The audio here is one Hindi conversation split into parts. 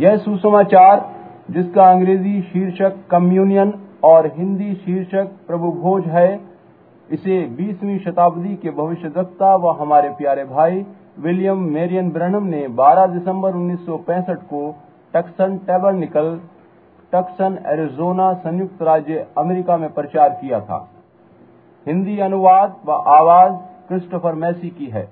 यह सुसमाचार जिसका अंग्रेज़ी शीर्षक कम्युनियन और हिंदी शीर्षक प्रभु भोज है इसे 20वीं शताब्दी के भविष्यवक्ता व हमारे प्यारे भाई विलियम मेरियन ब्रनम ने 12 दिसंबर 1965 को टक्सन टेबरनिकल टक्सन एरिजोना संयुक्त राज्य अमेरिका में प्रचार किया था हिंदी अनुवाद व आवाज़ क्रिस्टोफर मैसी की है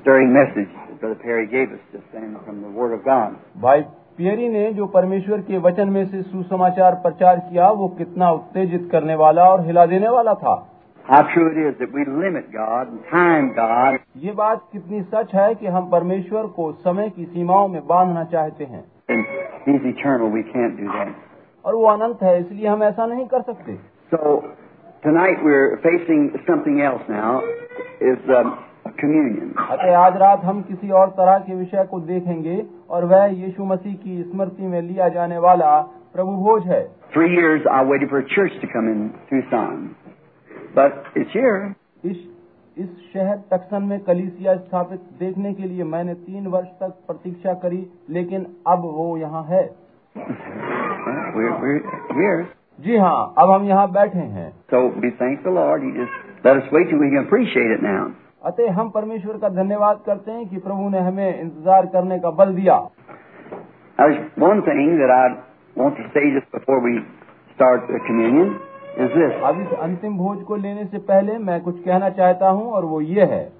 stirring message that Brother Perry gave us just then from the Word of God. भाई पियरी ने जो परमेश्वर के वचन में से सुसमाचार प्रचार किया वो कितना उत्तेजित करने वाला और हिला देने वाला था God. ये बात कितनी सच है कि हम परमेश्वर को समय की सीमाओं में बांधना चाहते हैं eternal. We can't do that. और वो अनंत है इसलिए हम ऐसा नहीं कर सकते So tonight we're facing something else now. Is um, communion. अतः आज रात हम किसी और तरह के विषय को देखेंगे और वह यीशु मसीह की स्मृति में लिया जाने वाला प्रभु भोज है Three years I waited for a church to come in Tucson. But it's here. इस इस शहर टक्सन में कलीसिया स्थापित देखने के लिए मैंने तीन वर्ष तक प्रतीक्षा करी लेकिन अब वो यहाँ है जी हाँ अब हम यहाँ बैठे हैं सो अतः हम परमेश्वर का धन्यवाद करते हैं कि प्रभु ने हमें इंतज़ार करने का बल दिया। अब इस तो अंतिम भोज को लेने से पहले मैं कुछ कहना चाहता हूँ और वो ये है।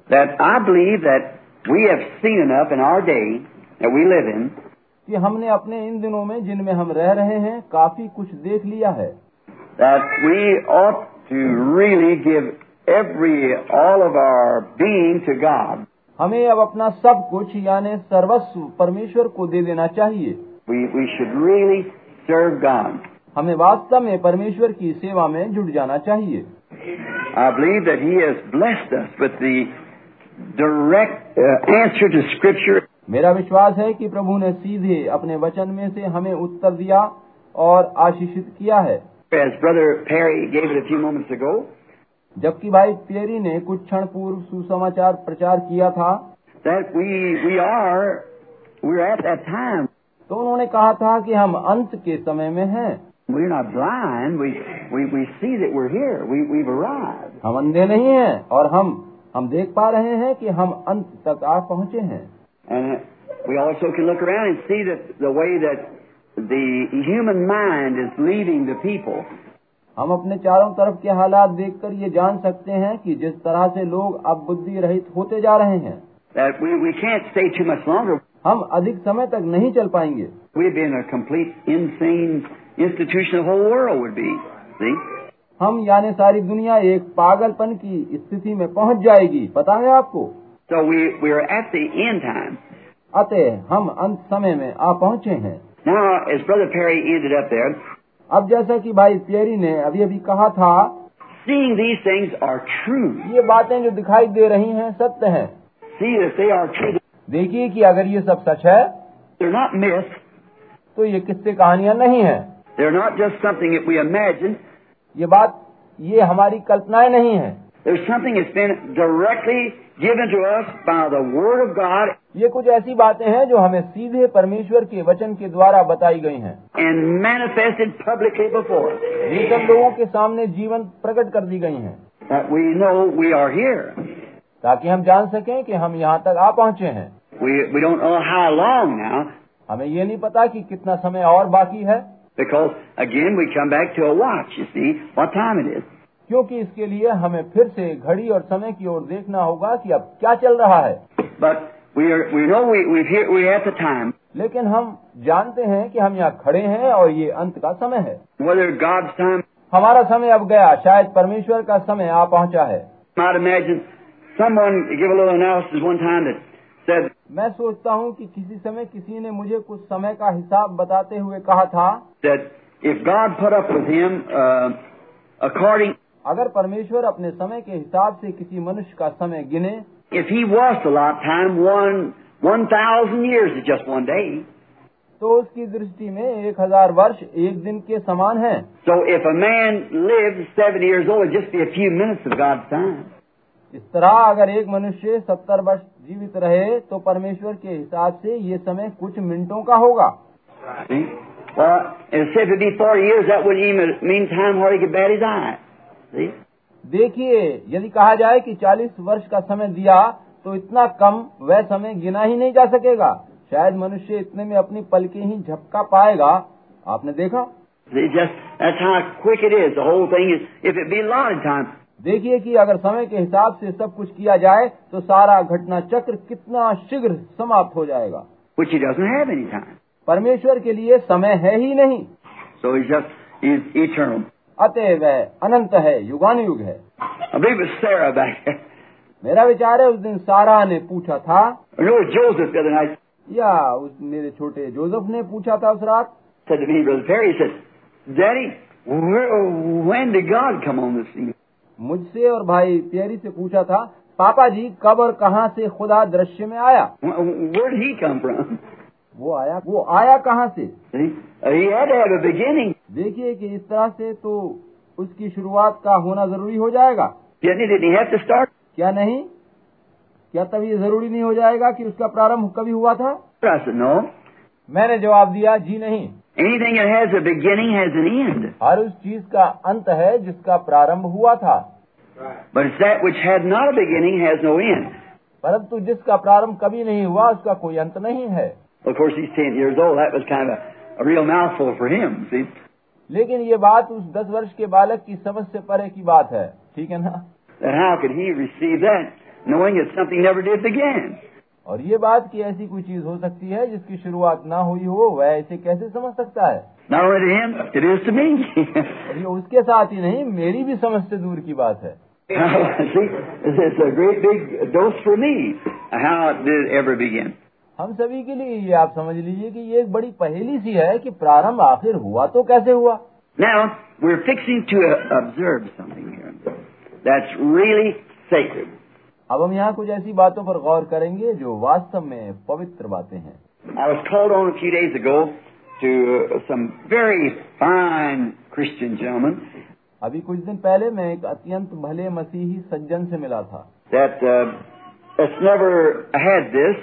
कि हमने अपने इन दिनों में जिनमें हम रह रहे हैं काफ़ी कुछ देख लिया है। That we ought to really give every all of our being to God. हमें अब अपना सब कुछ यानी सर्वस्व परमेश्वर को दे देना चाहिए We we should really serve God. हमें वास्तव में परमेश्वर की सेवा में जुट जाना चाहिए I believe that He has blessed us with the direct uh, answer to Scripture. मेरा विश्वास है कि प्रभु ने सीधे अपने वचन में से हमें उत्तर दिया और आशीषित किया है As Brother Perry gave it a few moments ago, जबकि भाई पियरी ने कुछ क्षण पूर्व सुसमाचार प्रचार किया था we we are we're at that time. तो उन्होंने कहा था कि हम अंत के समय में हैं We're not blind. We we we see that we're here. We we've arrived. हम अंधे नहीं हैं और हम हम देख पा रहे हैं कि हम अंत तक आ पहुँचे हैं And we also can look around and see that the way that the human mind is leading the people. हम अपने चारों तरफ़ के हालात देखकर ये जान सकते हैं कि जिस तरह से लोग अब बुद्धि रहित होते जा रहे हैं। We, we हम अधिक समय तक नहीं चल पाएँगे। हम यानी सारी दुनिया एक पागलपन की स्थिति में पहुँच जाएगी। पता है आपको? So अतः हम अंत समय में आ पहुँचे हैं। Now, there, अब जैसा कि भाई पियरी ने अभी अभी कहा था seeing these things are true. ये बातें जो दिखाई दे रही हैं सत्य है See that they are true. देखिए कि अगर ये सब सच है They're not myths. तो ये किस्से कहानियाँ नहीं है They're not just something that we imagine. ये बात ये हमारी कल्पनाएँ नहीं है There's something that's been directly given to us by the Word of God ये कुछ ऐसी बातें हैं जो हमें सीधे परमेश्वर के वचन के द्वारा बताई गई हैं। सब लोगों के सामने जीवन प्रकट कर दी गई हैं। ताकि हम जान सकें कि हम यहाँ तक आ पहुँचे हैं। We, we don't know how long now. हमें ये नहीं पता कि कितना समय और बाकी है। Because, again, we come back to a watch, you see, what time it is. क्योंकि इसके लिए हमें फिर से घड़ी और समय की ओर देखना होगा कि अब क्या चल रहा है। But लेकिन हम जानते हैं कि हम यहाँ खड़े हैं और ये अंत का समय है। हमारा समय अब गया शायद परमेश्वर का समय आ पहुँचा है। मैं सोचता हूँ कि किसी समय किसी ने मुझे कुछ समय का हिसाब बताते हुए कहा था him, अगर परमेश्वर अपने समय के हिसाब से किसी मनुष्य का समय गिने if he was to lot time one one thousand years is just one day. तो उसकी दृष्टि में एक हजार वर्ष एक दिन के समान है So if a man lives seventy years old, it'd just be a few minutes of God's time. इस तरह अगर एक मनुष्य सत्तर वर्ष जीवित रहे तो परमेश्वर के हिसाब से ये समय कुछ मिनटों का होगा See? Well, and said if it be 40 years, that wouldn't even mean time where he could bat his eye. See? देखिए यदि कहा जाए कि 40 वर्ष का समय दिया तो इतना कम वह समय गिना ही नहीं जा सकेगा। शायद मनुष्य इतने में अपनी पलकें ही झपका पाएगा। आपने देखा? Time, देखिए कि अगर समय के हिसाब से सब कुछ किया जाए तो सारा घटना चक्र कितना शीघ्र समाप्त हो जाएगा। कुछ. परमेश्वर के लिए समय है ही नहीं। So अतएव अनंत है युगान युग है। अभी मेरा विचार है उस दिन सारा ने पूछा था। या उस मेरे छोटे जोसफ ने पूछा था उस रात? मुझसे और भाई पियरी से पूछा था पापा जी कब और कहाँ से खुदा दृश्य में आया? वो आया वो आया कहाँ से? देखिए कि इस तरह से तो उसकी शुरुआत का होना ज़रूरी हो जाएगा। क्या नहीं? क्या तभी ज़रूरी नहीं हो जाएगा कि उसका प्रारंभ कभी हुआ था? नो मैंने जवाब दिया जी नहीं। Anything हर उस चीज़ का अंत है जिसका प्रारंभ हुआ था। परंतु जिसका प्रारंभ कभी नहीं हुआ उसका कोई अंत नहीं है। Of course, a, a real mouthful for him, see? लेकिन ये बात उस दस वर्ष के बालक की समझ से परे की बात है ठीक है ना That how could he receive that, knowing that something never did begin? और ये बात कि ऐसी कोई चीज हो सकती है जिसकी शुरुआत ना हुई हो वह इसे कैसे समझ सकता है Not only to him, it is to me. और ये उसके साथ ही नहीं मेरी भी समझ से दूर की बात है See, it's a great big dose for me. How it did ever begin. हम सभी के लिए ये आप समझ लीजिए कि ये एक बड़ी पहेली सी है कि प्रारंभ आखिर हुआ तो कैसे हुआ Now, we're fixing to uh, observe something here that's really sacred. अब हम यहाँ कुछ ऐसी बातों पर गौर करेंगे जो वास्तव में पवित्र बातें हैं I was called on a few days ago to uh, some very fine Christian gentlemen अभी कुछ दिन पहले मैं एक अत्यंत भले मसीही सज्जन से मिला था that uh, that's never had this,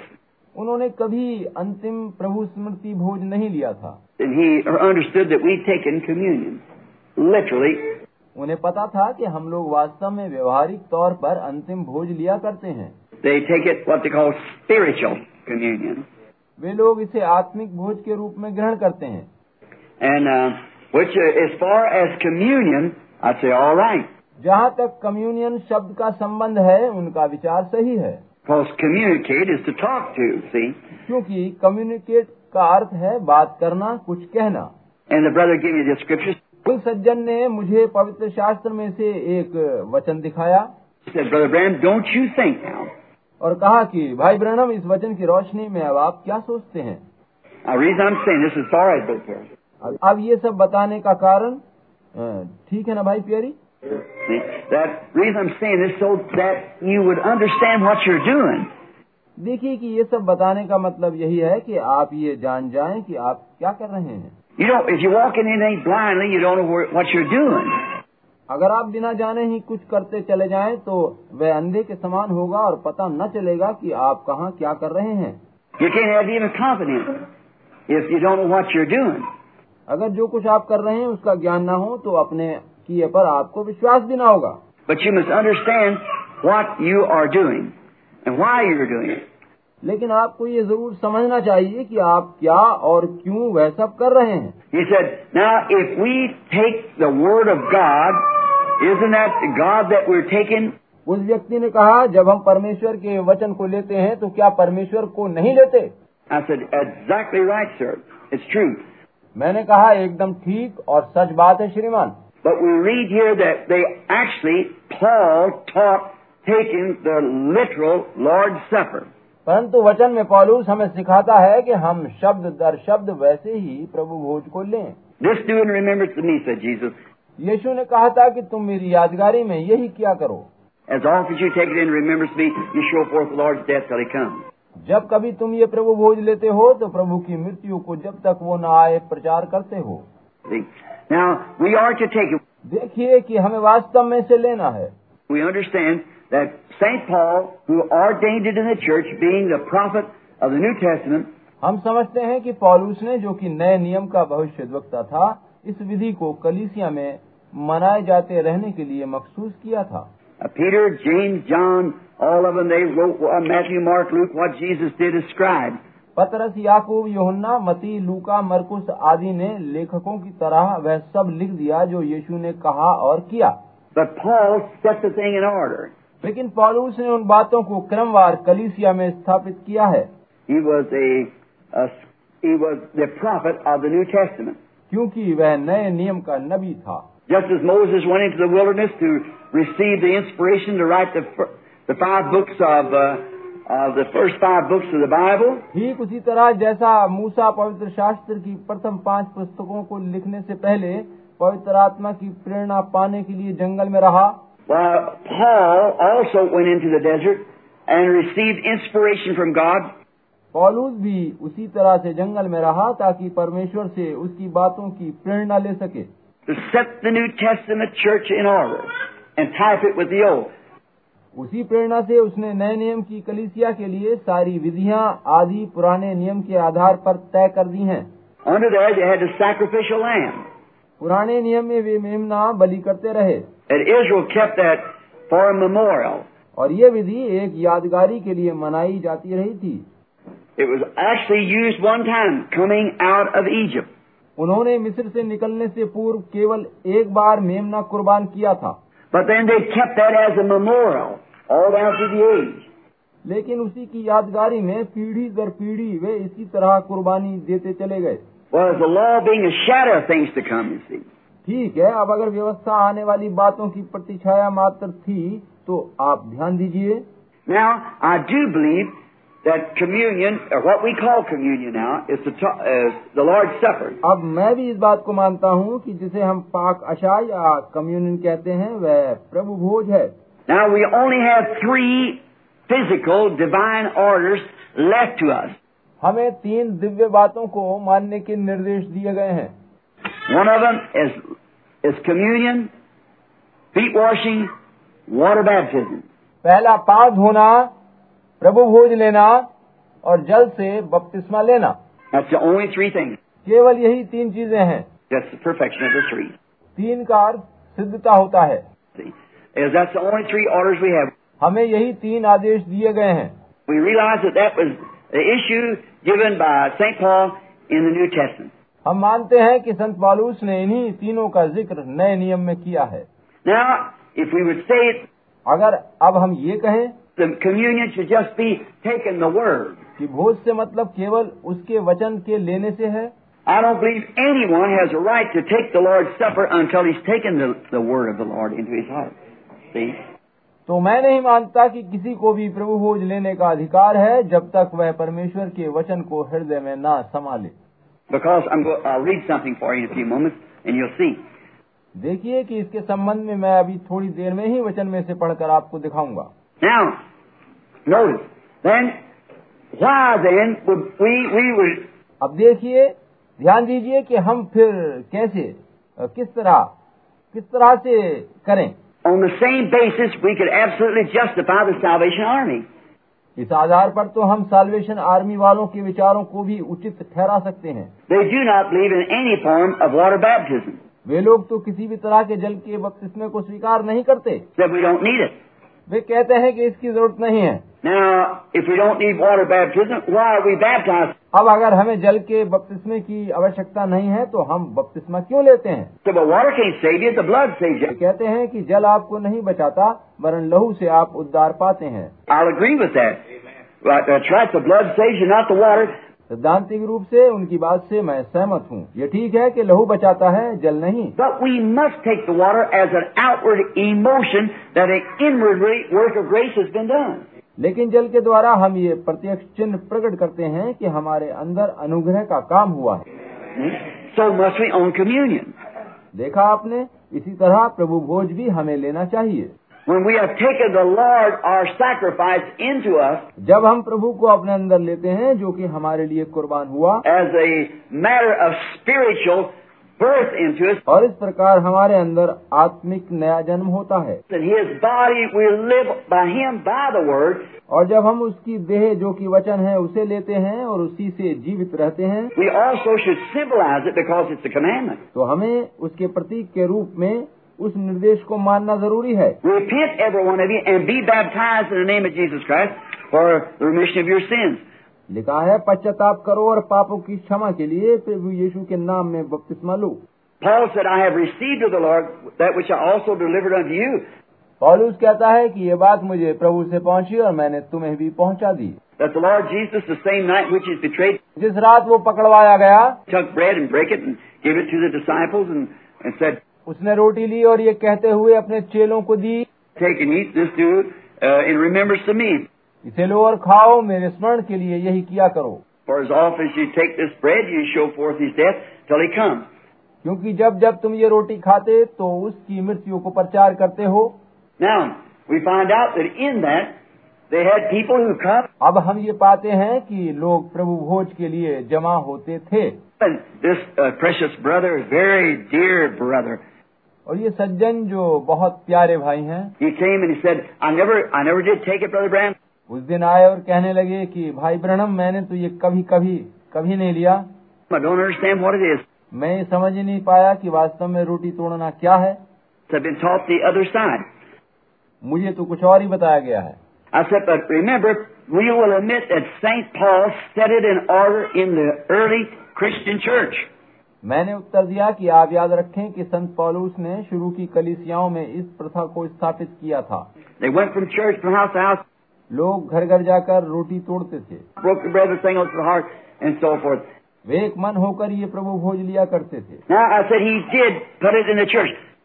उन्होंने कभी अंतिम प्रभु स्मृति भोज नहीं लिया था। उन्हें पता था कि हम लोग वास्तव में व्यवहारिक तौर पर अंतिम भोज लिया करते हैं। वे लोग इसे आत्मिक भोज के रूप में ग्रहण करते हैं। And which as for as communion जहाँ तक कम्युनियन शब्द का संबंध है उनका विचार सही है। False communicate is to talk to, see? क्योंकि कम्युनिकेट का अर्थ है बात करना कुछ कहना। And brother give you scripture कुल सज्जन ने मुझे पवित्र शास्त्र में से एक वचन दिखाया। डोंट यू थिंक और कहा कि भाई ब्रणम इस वचन की रोशनी में अब आप क्या सोचते हैं? अब ये सब बताने का कारण ठीक है ना भाई प्यारी See, that reason I'm saying this so that you would understand what you're doing. देखिए कि ये सब बताने का मतलब यही है कि आप ये जान जाएँ कि आप क्या कर रहे हैं You don't, if you walk in anything blindly, you don't know where, what you're doing. अगर आप बिना जाने ही कुछ करते चले जाएँ तो वह अंधे के समान होगा और पता न चलेगा कि आप कहाँ क्या कर रहे हैं You can't have even confidence if you don't know what you're doing. अगर जो कुछ आप कर रहे हैं उसका ज्ञान ना हो तो अपने किए पर आपको विश्वास भी ना होगा। But you must understand what you are doing लेकिन आपको ये ज़रूर समझना चाहिए कि आप क्या और क्यों वह सब कर रहे हैं। ये सर ना if we take the word of God is that God that we उस व्यक्ति ने कहा जब हम परमेश्वर के वचन को लेते हैं तो क्या परमेश्वर को नहीं लेते? Exactly right sir it's true मैंने कहा एकदम ठीक और सच बात है श्रीमान। But we read here that they actually, Paul taught taking the literal Lord's Supper. परंतु वचन में पौलुस हमें सिखाता है कि हम शब्द दर शब्द वैसे ही प्रभु भोज को लें This do in remembrance of me, said Jesus. यीशु ने कहा था कि तुम मेरी यादगारी में यही क्या करो As often as you take it in remembrance of me, you show forth the Lord's death till he comes. जब कभी तुम ये प्रभु भोज लेते हो तो प्रभु की मृत्यु को जब तक वो न आए प्रचार करते हो See? Now, we are to take it. देखिए कि हमें वास्तव में से लेना है We understand that St. Paul, who ordained it in the church, being the prophet of the New Testament, हम समझते हैं कि पौलुस ने जो कि नए नियम का भविष्यद्वक्ता था इस विधि को कलीसिया में मनाए जाते रहने के लिए मखसूस किया था Uh, Peter, James, John, all of them, they wrote uh, Matthew, Mark, Luke, what Jesus did as scribes. पतरस याकूब योहन्ना मती लूका मरकुस आदि ने लेखकों की तरह वह सब लिख दिया जो यीशु ने कहा और किया। लेकिन पॉलूस ने उन बातों को क्रमवार कलिसिया में स्थापित किया है। क्योंकि वह नए नियम का नबी था। Just as Moses went into the wilderness to receive the inspiration to write the, the uh, of the first five books of the Bible, ठीक उसी तरह जैसा मूसा पवित्र शास्त्र की प्रथम पांच पुस्तकों को लिखने से पहले पवित्र आत्मा की प्रेरणा पाने के लिए जंगल में रहा Well, Paul also went into the desert and received inspiration from God पौलुस भी उसी तरह से जंगल में रहा ताकि परमेश्वर से उसकी बातों की प्रेरणा ले सके to set the New Testament church in order and type it with the old. उसी प्रेरणा से उसने नए नियम की कलिसिया के लिए सारी विधियाँ आदि पुराने नियम के आधार पर तय कर दी है। पुराने नियम में वे मेमना बली करते रहे। और ये विधि एक यादगारी के लिए मनाई जाती रही थी। It was actually used one time coming out of Egypt. उन्होंने मिस्र से निकलने से पूर्व केवल एक बार मेमना कुर्बान किया था। But then they kept that as a memorial. all लेकिन उसी की यादगारी में पीढ़ी दर पीढ़ी वे इसी तरह कुर्बानी देते चले गए। ठीक है अब अगर व्यवस्था आने वाली बातों की प्रतिछाया मात्र थी तो आप ध्यान दीजिए। Now, I do that communion, or what we call communion now, is the, uh, the Lord's Supper. अब मैं भी इस बात को मानता हूँ कि जिसे हम पाक अशा या communion कहते हैं वह प्रभु भोज है। Now, we only have three physical divine orders left to us. हमें तीन दिव्य बातों को मानने के निर्देश दिए गए हैं One of them is, is communion, feet washing, water baptism. पहला पांव धोना प्रभु भोज लेना और जल से बपतिस्मा लेना That's the only three things. केवल यही तीन चीजें हैं That's the perfection of the three. तीन का अर्थ सिद्धता होता है See, is that's the only three orders we have. हमें यही तीन आदेश दिए गए हैं We realize that that was the issue given by St. Paul in the New Testament. हम मानते हैं कि संत पालूस ने इन्हीं तीनों का जिक्र नए नियम में किया है Now, if we would say it, अगर अब हम ये कहें the communion should just be taking the word. कि भोज से मतलब केवल उसके वचन के लेने से है I don't believe anyone has a right to take the Lord's Supper until he's taken the, the word of the Lord into his heart. तो मैं नहीं मानता कि किसी को भी प्रभु भोज लेने का अधिकार है जब तक वह परमेश्वर के वचन को हृदय में ना संभाले। Because I'm go- I'll read something for you in a few moments, and you'll see. देखिए कि इसके संबंध में मैं अभी थोड़ी देर में ही वचन में से पढ़कर आपको दिखाऊँगा। Now, notice, then, why then would we, we would, अब देखिए ध्यान दीजिए कि हम फिर कैसे किस तरह किस तरह से करें। on the same basis, we could absolutely justify the Salvation Army. इस आधार पर तो हम साल्वेशन आर्मी वालों के विचारों को भी उचित ठहरा सकते हैं They do not believe in any form of water baptism. वे लोग तो किसी भी तरह के जल के बपतिस्मे को स्वीकार नहीं करते That we don't need it. वे कहते हैं कि इसकी जरूरत नहीं है Now, if we don't need water baptism, why are we baptized? अब अगर हमें जल के बपतिस्मे की आवश्यकता नहीं है तो हम बपतिस्मा क्यों लेते हैं? कहते हैं कि जल आपको नहीं बचाता वरन लहू से आप उद्धार पाते हैं। सिद्धांतिक रूप से उनकी बात से मैं सहमत हूँ। ये ठीक है कि लहू बचाता है जल नहीं। But we must take emotion that an लेकिन जल के द्वारा हम ये प्रत्यक्ष चिन्ह प्रकट करते हैं कि हमारे अंदर अनुग्रह का काम हुआ है Hmm? So must we own communion. देखा आपने इसी तरह प्रभु भोज भी हमें लेना चाहिए When we have taken the Lord, our sacrifice, into us जब हम प्रभु को अपने अंदर लेते हैं जो कि हमारे लिए कुर्बान हुआ as a matter of spiritual और इस प्रकार हमारे अंदर आत्मिक नया जन्म होता है। और जब हम उसकी देह जो कि वचन है उसे लेते हैं और उसी से जीवित रहते हैं We तो हमें उसके प्रतीक के रूप में उस निर्देश को मानना ज़रूरी है। लिखा है पश्चाताप करो और पापों की क्षमा के लिए प्रभु यीशु के नाम में बपतिस्मा लो Paul said, I have received of the Lord that which I also delivered unto you, पौलुस कहता है कि ये बात मुझे प्रभु से पहुँची और मैंने तुम्हें भी पहुँचा दी that the Lord Jesus, the same night which is betrayed, जिस रात वो पकड़वाया गया took bread and brake it and gave it to the disciples and, and said, उसने रोटी ली और ये कहते हुए अपने चेलों को दी Take and eat this, do uh, in remembrance of me. इसे लो और खाओ मेरे स्मरण के लिए यही किया करो। क्योंकि जब जब तुम ये रोटी खाते तो उसकी मृत्यु को प्रचार करते हो। अब हम ये पाते हैं कि लोग प्रभु भोज के लिए जमा होते थे। और ये सज्जन जो बहुत प्यारे भाई हैं उस दिन आए और कहने लगे कि भाई ब्रणम मैंने तो ये कभी कभी कभी नहीं लिया। मैं समझ नहीं पाया कि वास्तव में रोटी तोड़ना क्या है। मुझे तो कुछ और ही बताया गया है। मैंने उत्तर दिया कि आप याद रखें कि संत पॉलूस ने शुरू की कलिसियाओं में इस प्रथा को स्थापित किया था। लोग घर घर जाकर रोटी तोड़ते थे। वे एक मन होकर ये प्रभु भोज लिया करते थे।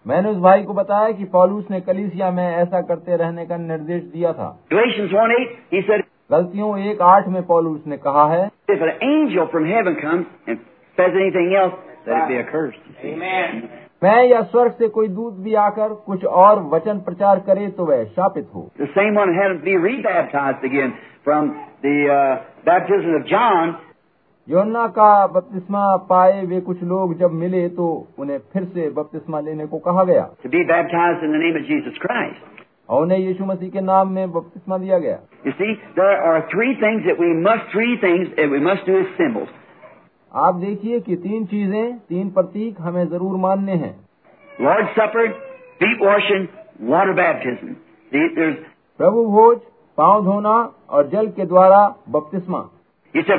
मैंने उस भाई को बताया कि पॉलूस ने कलिसिया में ऐसा करते रहने का निर्देश दिया था। गलतियों एक आठ में पॉलूस ने कहा है। If an angel from heaven comes and says मैं या स्वर्ग से कोई दूत भी आकर कुछ और वचन प्रचार करे तो वह शापित हो The same one had to be rebaptized again from the uh, baptism of John. योना का बपतिस्मा पाए वे कुछ लोग जब मिले तो उन्हें फिर से बपतिस्मा लेने को कहा गया to be baptized in the name of Jesus Christ. और उन्हें यीशु मसीह के नाम में बपतिस्मा दिया गया You see, there are three things that we must, three things that we must do as symbols. आप देखिए कि तीन चीज़ें तीन प्रतीक हमें ज़रूर मान्य हैं। लॉर्ड सफ़र डीप वॉशिंग वाटर बैप्टिज्म प्रभु भोज पाँव धोना और जल के द्वारा बपतिस्मा। इसे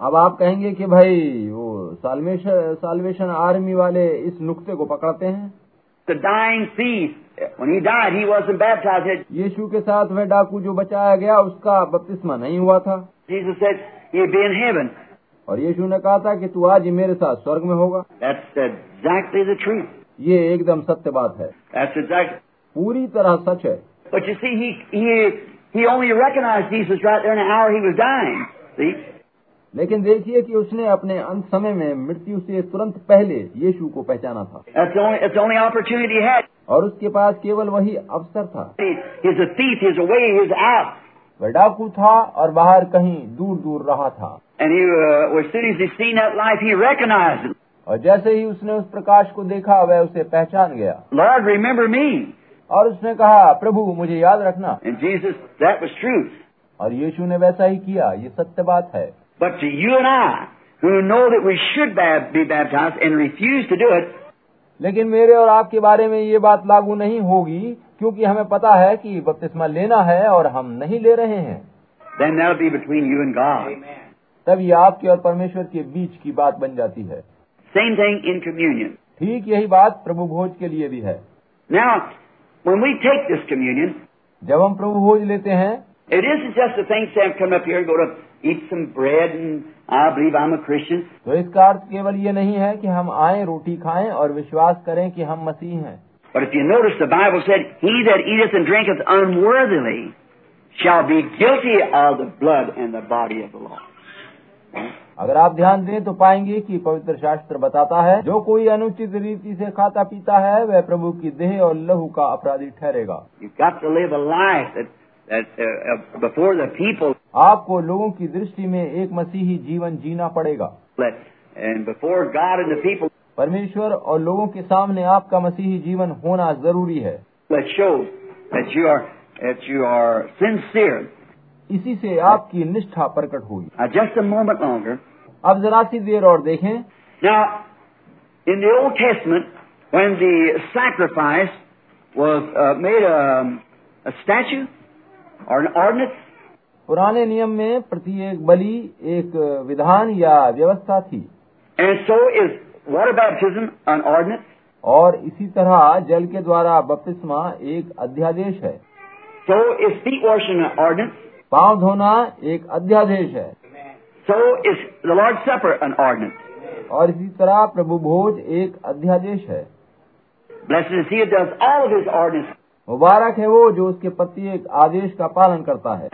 अब आप कहेंगे कि भाई वो सालवेशन आर्मी वाले इस नुक्ते को पकड़ते हैं। यीशु के साथ वह डाकू जो बचाया गया उसका बपतिस्मा नहीं हुआ था। Jesus said he'd be in heaven. और यीशु ने कहा था कि तू आज ही मेरे साथ स्वर्ग में होगा That's exactly the truth. ये एकदम सत्य बात है That's exactly. पूरी तरह सच है But you see, he he he only recognized Jesus right there in the hour he was dying. See, लेकिन देखिए कि उसने अपने अंत समय में मृत्यु से तुरंत पहले यीशु को पहचाना था that's the only that's the only opportunity he had. और उसके पास केवल वही अवसर था He, he's a thief. He's away. He's out. वह डाकू था और बाहर कहीं दूर दूर रहा था। और जैसे ही उसने उस प्रकाश को देखा वह उसे पहचान गया। लॉर्ड रिमेम्बर मी और उसने कहा प्रभु मुझे याद रखना। And Jesus, that और यीशु ने वैसा ही किया ये सत्य बात है। But you you you I, who know that we should be baptized and refuse to लेकिन मेरे और आपके बारे में ये बात लागू नहीं होगी क्योंकि हमें पता है कि बपतिस्मा लेना है और हम नहीं ले रहे हैं then that'll be between you and God. तब ये आपके और परमेश्वर के बीच की बात बन जाती है Same thing in communion. ठीक यही बात प्रभु भोज के लिए भी है Now, when we take this communion, जब हम प्रभु भोज लेते हैं it isn't just a thing say come up here and go to eat some bread and I believe I'm a Christian. तो इसका अर्थ केवल ये नहीं है कि हम आए रोटी खाएँ और विश्वास करें कि हम मसीह हैं But if you notice, the Bible said, He that eateth and drinketh unworthily shall be guilty of the blood and the body of the Lord. अगर आप ध्यान दें तो पाएंगे कि पवित्र शास्त्र बताता है जो कोई अनुचित रीति से खाता पीता है वह प्रभु की देह और लहू का अपराधी ठहरेगा You've got to live a life that, that uh, uh, before the people आपको लोगों की दृष्टि में एक मसीही जीवन जीना पड़ेगा Let, and before God and the people, परमेश्वर और लोगों के सामने आपका मसीही जीवन होना ज़रूरी है। इसी से आपकी निष्ठा प्रकट हुई। जस्ट अ मोमेंट अब जरा सी देर और देखें। Now, in the Old Testament, when the sacrifice was uh, um, पुराने नियम में प्रत्येक बलि एक विधान या व्यवस्था थी। And so इज़ water और इसी तरह जल के द्वारा बपतिस्मा एक अध्यादेश है। सो इज़ फ़ी ऑर्शन ऑर्डिनेंस पाँव धोना एक अध्यादेश है। So is Lord supper an ordinance और इसी तरह प्रभु भोज एक अध्यादेश है। मुबारक है वो जो उसके प्रति एक आदेश का पालन करता है।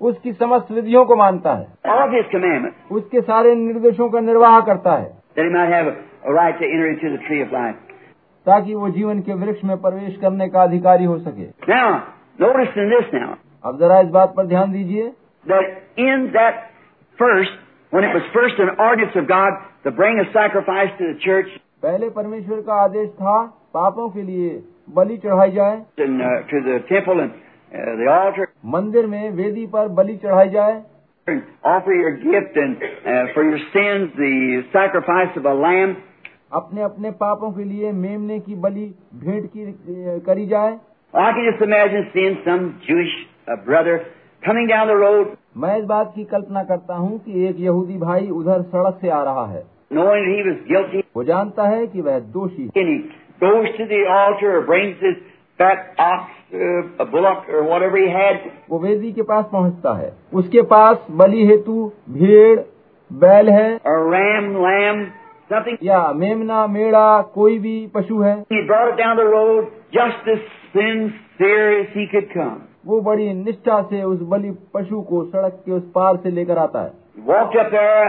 उसकी समस्त विधियों को मानता है। उसके सारे निर्देशों का निर्वाह करता है। that he might have a, a right to enter into the tree of life. ताकि वो जीवन के वृक्ष में प्रवेश करने का अधिकारी हो सके Now, notice in this now, अब जरा इस बात पर ध्यान दीजिए that in that first, when it was first an ordinance of God to bring a sacrifice to the church पहले परमेश्वर का आदेश था पापों के लिए बलि चढ़ाई जाए and uh, to the temple and uh, the altar मंदिर में वेदी पर बलि चढ़ाई जाए and offer your gift and uh, for your sins the sacrifice of a lamb. अपने अपने पापों के लिए मेमने की बलि भेंट की अ, करी जाए I can just imagine seeing some Jewish uh, brother coming down the road मैं इस बात की कल्पना करता हूँ कि एक यहूदी भाई उधर सड़क से आ रहा है knowing that he was guilty वो जानता है कि वह दोषी है and he goes to the altar or brings his fat ox, uh, bullock or whatever he had वो वेदी के पास पहुँचता है उसके पास बलि हेतु भेड़ बैल है or ram, lamb, something. या मेमना मेड़ा कोई भी पशु है He brought it down the road just as sincere as he could come. वो बड़ी निष्ठा से उस बलि पशु को सड़क के उस पार से लेकर आता है walked up there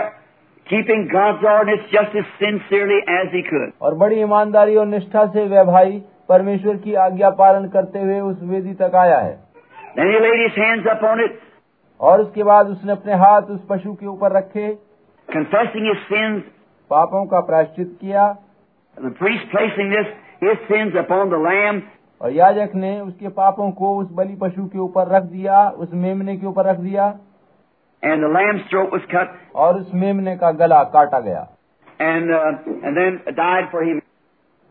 keeping God's ordinance just as sincerely as he could. और बड़ी ईमानदारी और निष्ठा से वह भाई परमेश्वर की आज्ञा पालन करते हुए उस वेदी तक आया है। और उसके बाद उसने अपने हाथ उस पशु के ऊपर रखे कन्फेसिंग पापों का प्रायश्चित किया। और याजक ने उसके पापों को उस बलि पशु के ऊपर रख दिया उस मेमने के ऊपर रख दिया। एंड the lamb's throat और उस मेमने का गला काटा गया। And uh, and then died for.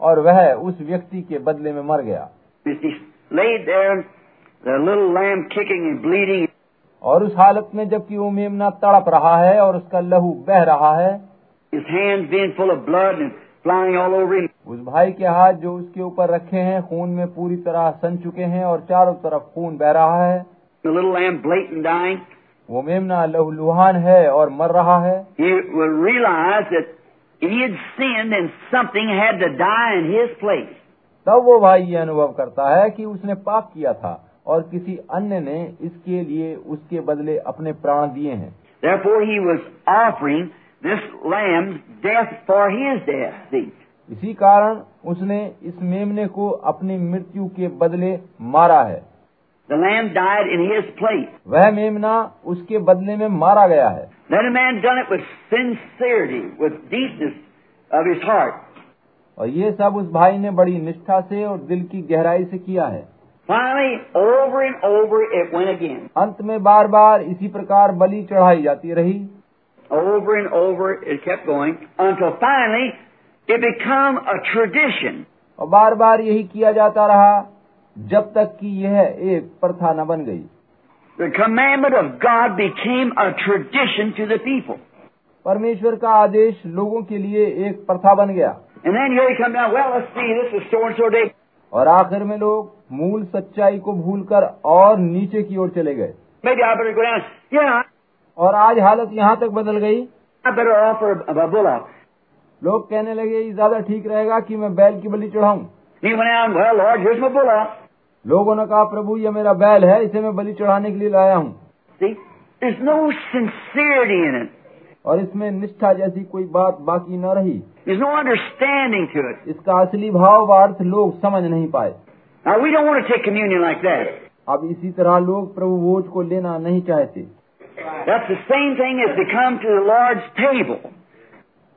और वह उस व्यक्ति के बदले में मर गया। और उस हालत में जबकि वो मेमना तड़प रहा है और उसका लहू बह रहा है. उस भाई के हाथ जो उसके ऊपर रखे हैं खून में पूरी तरह सन चुके हैं और चारों तरफ़ खून बह रहा है। वो मेमना लहूलुहान है और मर रहा है। He will realize that he had sinned and something had to die in his place. तब वो भाई ये अनुभव करता है कि उसने पाप किया था और किसी अन्य ने इसके लिए उसके बदले अपने प्राण दिए हैं Therefore, he was offering this lamb's death for his death. See, इसी कारण उसने इस मेमने को अपनी मृत्यु के बदले मारा है the lamb died in his place. वह मेमना उसके बदले में मारा गया है Then a man done it with sincerity, with deepness of his heart. और ये सब उस भाई ने बड़ी निष्ठा से और दिल की गहराई से किया है Finally, over and over it went again. अंत में बार बार इसी प्रकार बलि चढ़ाई जाती रही Over and over it kept going until finally it become a tradition. और बार बार यही किया जाता रहा जब तक कि यह एक प्रथा न बन गई परमेश्वर का आदेश लोगों के लिए एक प्रथा बन गया। और आखिर में लोग मूल सच्चाई को भूलकर और नीचे की ओर चले गए। और आज हालत यहाँ तक बदल गई। बोला लोग कहने लगे ज़्यादा ठीक रहेगा कि मैं बैल की बलि चढ़ाऊँ। बोला लोगों ने कहा प्रभु ये मेरा बैल है इसे मैं बलि चढ़ाने के लिए लाया हूँ। नो सिंसियरिटी और इसमें निष्ठा जैसी कोई बात बाकी न रही। इज़ नो अंडरस्टैंडिंग इसका असली भाव व अर्थ लोग समझ नहीं पाए। वी अब इसी तरह लोग प्रभु बोझ को लेना नहीं चाहते। सेम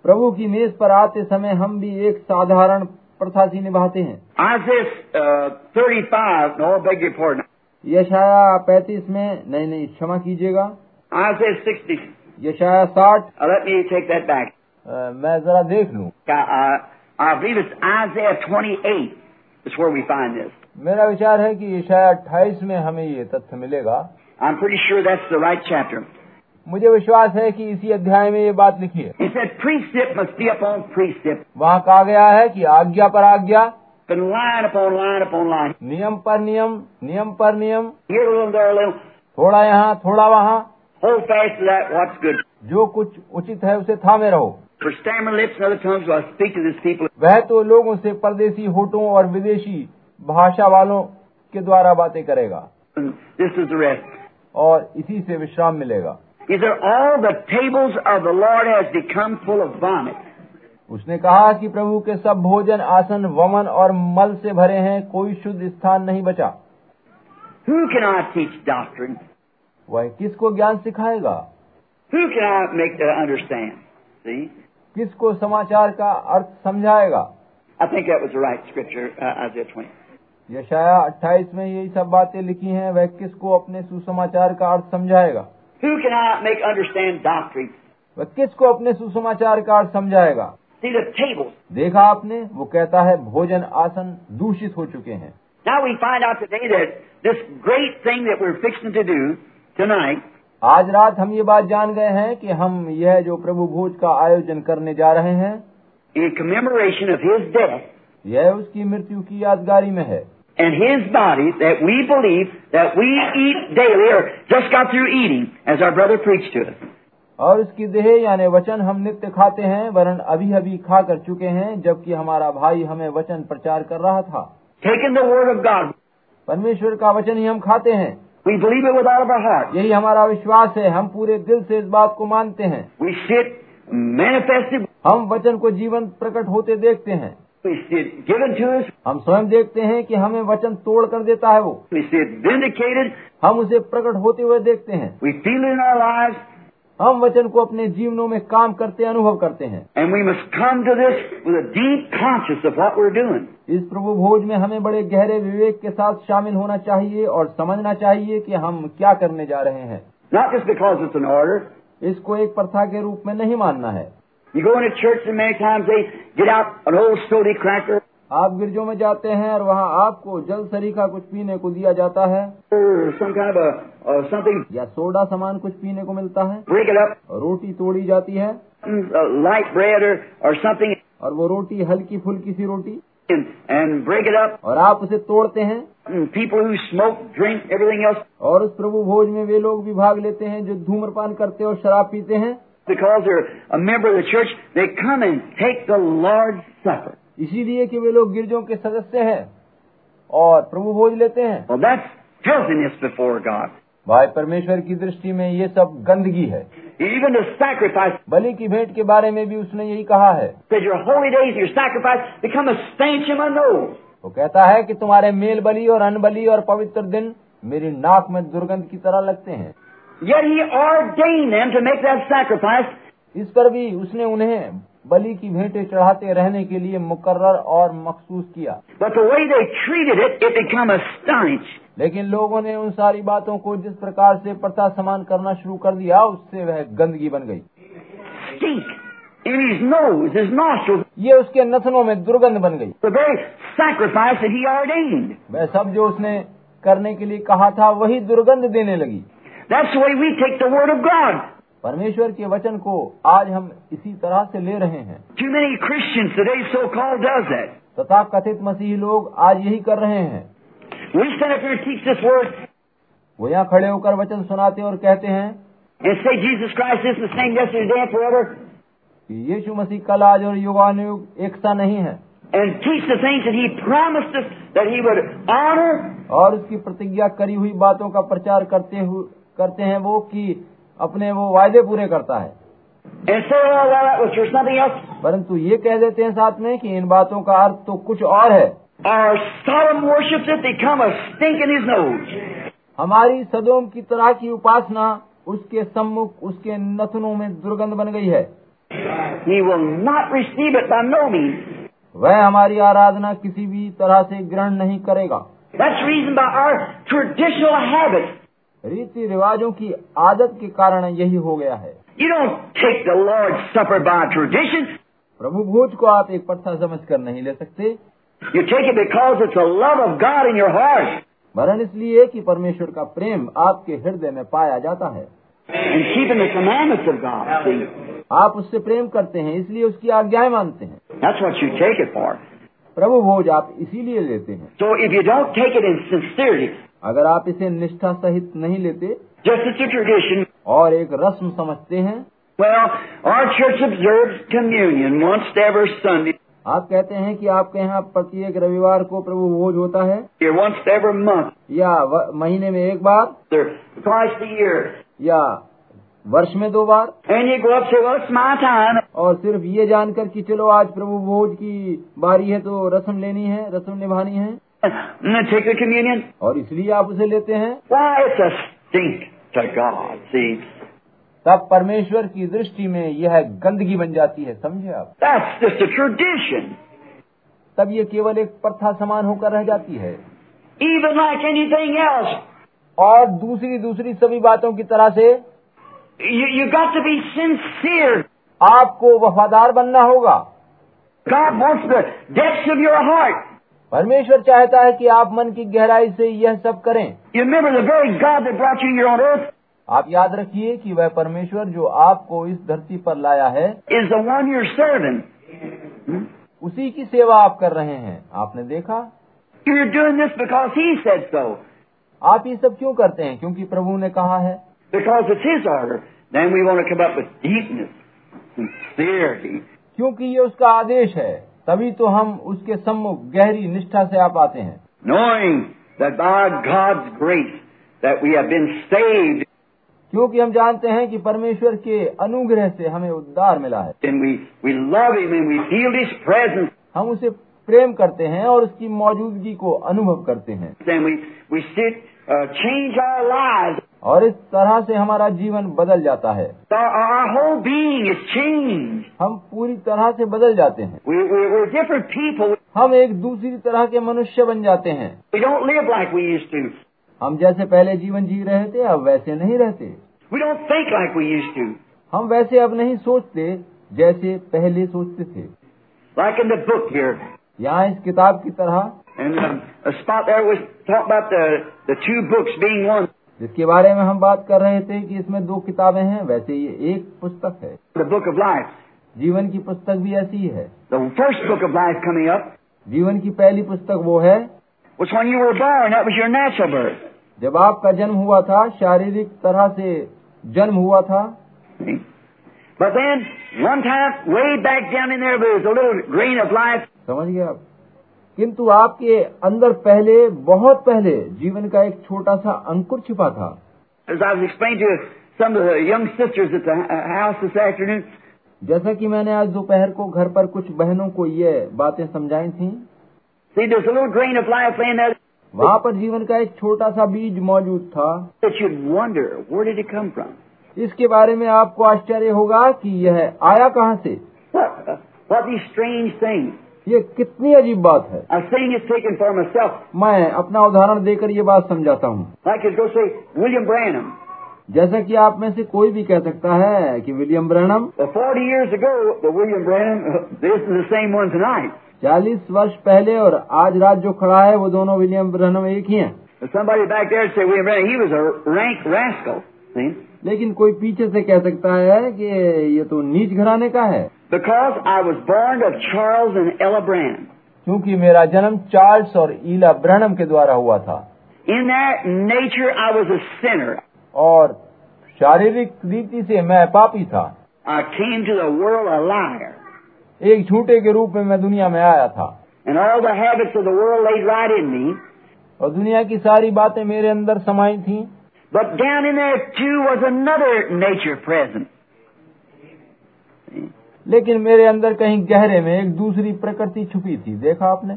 प्रभु की मेज पर आते समय हम भी एक साधारण प्रथा सी निभाते हैं Isaiah uh, 35, no, I beg your pardon. यशाया पैतीस में नहीं नहीं क्षमा कीजिएगा Isaiah 60. यशाया साठ Uh, let me take that back. अ, मैं जरा देख लूँ Uh, I believe it's Isaiah 28 is where we find this. मेरा विचार है कि यशाया अट्ठाईस में हमें ये तथ्य मिलेगा I'm pretty sure that's the right chapter. मुझे विश्वास है कि इसी अध्याय में ये बात लिखी है। इसे फ्री स्टेपेप वहाँ कहा गया है कि आज्ञा पर आज्ञा line upon line upon line. नियम पर नियम नियम पर नियम थोड़ा यहाँ थोड़ा वहाँ। जो कुछ उचित है उसे था में रहो वह तो लोगों से परदेशी होटो और विदेशी भाषा वालों के द्वारा बातें करेगा। और इसी से विश्राम मिलेगा। He said, All the tables of the Lord has become full of vomit. उसने कहा कि प्रभु के सब भोजन आसन वमन और मल से भरे हैं कोई शुद्ध स्थान नहीं बचा Who can I teach doctrine? वह किसको ज्ञान सिखाएगा Who can I make to understand? See? किसको समाचार का अर्थ समझाएगा I think that was the right scripture, uh, Isaiah 20. यशाया 28 में यही सब बातें लिखी हैं वह किसको अपने सुसमाचार का अर्थ समझाएगा Who can I make understand doctrine? वह किसको अपने सुसमाचार का अर्थ समझाएगा See the tables. देखा आपने वो कहता है भोजन आसन दूषित हो चुके हैं Now we find out today that this great thing that we're fixing to do tonight आज रात हम ये बात जान गए हैं कि हम यह जो प्रभु भोज का आयोजन करने जा रहे हैं in commemoration of His death यह उसकी मृत्यु की यादगारी में है and His body that we believe that we eat daily or just got through eating as our brother preached to us. और उसकी देह यानी वचन हम नित्य खाते हैं वरन अभी अभी खा कर चुके हैं जबकि हमारा भाई हमें वचन प्रचार कर रहा था Taking the Word of God, परमेश्वर का वचन ही हम खाते हैं we believe it with all of our heart. यही हमारा विश्वास है हम पूरे दिल से इस बात को मानते हैं We see it manifested, हम वचन को जीवन प्रकट होते देखते हैं हम स्वयं देखते हैं कि हमें वचन तोड़ कर देता है वो। हम उसे प्रकट होते हुए देखते हैं। We feel it in our lives, हम वचन को अपने जीवनों में काम करते अनुभव करते हैं. इस प्रभु भोज में हमें बड़े गहरे विवेक के साथ शामिल होना चाहिए और समझना चाहिए कि हम क्या करने जा रहे हैं। Not just because it's an order. इसको एक प्रथा के रूप में नहीं मानना है। You go into church आप गिरजों में जाते हैं और वहाँ आपको जल सरीखा कुछ पीने को दिया जाता है। या सोडा सामान कुछ पीने को मिलता है। रोटी तोड़ी जाती है। लाइट ब्रेड और समथिंग और वो रोटी हल्की फुल्की सी रोटी। एंड ब्रेक इट अप और आप उसे तोड़ते हैं। People smoke drink everything else और उस प्रभु भोज में वे लोग भी भाग लेते हैं जो धूम्रपान करते और शराब पीते हैं। Because they're a member of the church, they come and take the Lord's Supper. इसीलिए कि वे लोग गिरजों के सदस्य हैं और प्रभु भोज लेते हैं Well, that's filthiness before God. भाई परमेश्वर की दृष्टि में ये सब गंदगी है Even the sacrifice, बलि की भेंट के बारे में भी उसने यही कहा है your holy days, your sacrifice, become a stench in my nose. वो कहता है कि तुम्हारे मेल बलि और अन्न बलि और पवित्र दिन मेरी नाक में दुर्गंध की तरह लगते हैं इस पर भी उसने उन्हें बलि की भेंटे चढ़ाते रहने के लिए मुकर्र और मखसूस किया। लेकिन लोगों ने उन सारी बातों को जिस प्रकार से प्रथा समान करना शुरू कर दिया उससे वह गंदगी बन गई। In his nose, his ये उसके नथनों में दुर्गंध बन गई। सब जो उसने करने के लिए कहा था वही दुर्गंध देने लगी। That's the way we take the Word of God. परमेश्वर के वचन को आज हम इसी तरह से ले रहे हैं Too many Christians today, so-called, does that. तथा कथित मसीही लोग आज यही कर रहे हैं We stand up here and teach this Word वो यहाँ खड़े होकर वचन सुनाते और कहते हैं and say Jesus Christ is the same yesterday, today, and forever, कि यीशु मसीह कल आज और युगानुयुग एक सा नहीं है and teach the things that He promised us that He would honor और उसकी प्रतिज्ञा करी हुई बातों का प्रचार करते हुए करते हैं वो कि अपने वो वायदे पूरे करता है। ऐसे सोचना परंतु ये कह देते हैं साथ में कि इन बातों का अर्थ तो कुछ और है। हमारी सदोम की तरह की उपासना उसके सम्मुख उसके नथनों में दुर्गंध बन गई है। वह हमारी आराधना किसी भी तरह से ग्रहण नहीं करेगा। That's reason. रीति रिवाजों की आदत के कारण यही हो गया है। प्रभु भोज को आप एक प्रथा समझ कर नहीं ले सकते। मरण इसलिए कि परमेश्वर का प्रेम आपके हृदय में पाया जाता है। आप उससे प्रेम करते हैं इसलिए उसकी आज्ञाएँ मानते हैं। प्रभु भोज आप इसीलिए लेते हैं। तो if you don't take it in sincerity, अगर आप इसे निष्ठा सहित नहीं लेते और एक रस्म समझते हैं आप कहते हैं कि आपके यहाँ प्रत्येक रविवार को प्रभु भोज होता है? या महीने में एक बार? Twice या वर्ष में दो बार? And you go और सिर्फ़ ये जानकर कि चलो आज प्रभु भोज की बारी है तो रस्म लेनी है रस्म निभानी है। Take the communion. और इसलिए आप उसे लेते हैं Why, it's a stink to God, see. तब परमेश्वर की दृष्टि में यह गंदगी बन जाती है समझे आप That's just a tradition. तब ये केवल एक प्रथा समान होकर रह जाती है Even like anything else, और दूसरी दूसरी सभी बातों की तरह से you, you got to be sincere. आपको वफादार बनना होगा God wants the depths of your heart. परमेश्वर चाहता है कि आप मन की गहराई से यह सब करें। आप याद रखिए कि वह परमेश्वर जो आपको इस धरती पर लाया है हम्म, उसी की सेवा आप कर रहे हैं। आपने देखा? So. आप ये सब क्यों करते हैं? क्योंकि प्रभु ने कहा है। क्योंकि ये उसका आदेश है। तभी तो हम उसके सम्मुख गहरी निष्ठा से आप आते हैं knowing that by God's grace that we have been saved क्योंकि हम जानते हैं कि परमेश्वर के अनुग्रह से हमें उद्धार मिला है and we, we love Him and we feel His presence हम उसे प्रेम करते हैं और उसकी मौजूदगी को अनुभव करते हैं and we, we sit, uh, change our lives. और इस तरह से हमारा जीवन बदल जाता है. हम पूरी तरह से बदल जाते हैं We, we, we're हम एक दूसरी तरह के मनुष्य बन जाते हैं We don't live like we used to. हम जैसे पहले जीवन जी रहे थे अब वैसे नहीं रहते We don't think like we used to. हम वैसे अब नहीं सोचते जैसे पहले सोचते थे Like in the book here. यहाँ इस किताब की तरह And um, a spot there was talk about the, the two books being one. जिसके बारे में हम बात कर रहे थे कि इसमें दो किताबें हैं वैसे ये एक पुस्तक है। बुक ऑफ़ लाइफ जीवन की पुस्तक भी ऐसी है first book of life coming up जीवन की पहली पुस्तक वो है। जब आपका जन्म हुआ था शारीरिक तरह से जन्म हुआ था। समझ गया आप? किंतु आपके अंदर पहले बहुत पहले जीवन का एक छोटा सा अंकुर छिपा था। जैसा कि मैंने आज दोपहर को घर पर कुछ बहनों को ये बातें समझाई थी। वहाँ पर जीवन का एक छोटा सा बीज मौजूद था। इसके बारे में आपको आश्चर्य होगा कि यह आया कहाँ से? ये कितनी अजीब बात है। मैं अपना उदाहरण देकर ये बात समझाता हूँ। विलियम ब्रैनम जैसे कि आप में से कोई भी कह सकता है कि William Branham forty years William Branham same चालीस वर्ष पहले और आज रात जो खड़ा है वो दोनों विलियम ब्रहनम एक ही है। लेकिन कोई पीछे से कह सकता है कि ये तो नीच घराने का है। Because I was born of Charles and Ella Branham. क्योंकि मेरा जन्म चार्ल्स और ईला ब्रैनम के द्वारा हुआ था In their nature, I was a sinner. और शारीरिक रीति से मैं पापी था I came to the world a liar. एक झूठे के रूप में मैं दुनिया में आया था And all the habits of the world laid right in me. और दुनिया की सारी बातें मेरे अंदर समाई थी But down in there too was another nature present. लेकिन मेरे अंदर कहीं गहरे में एक दूसरी प्रकृति छुपी थी देखा आपने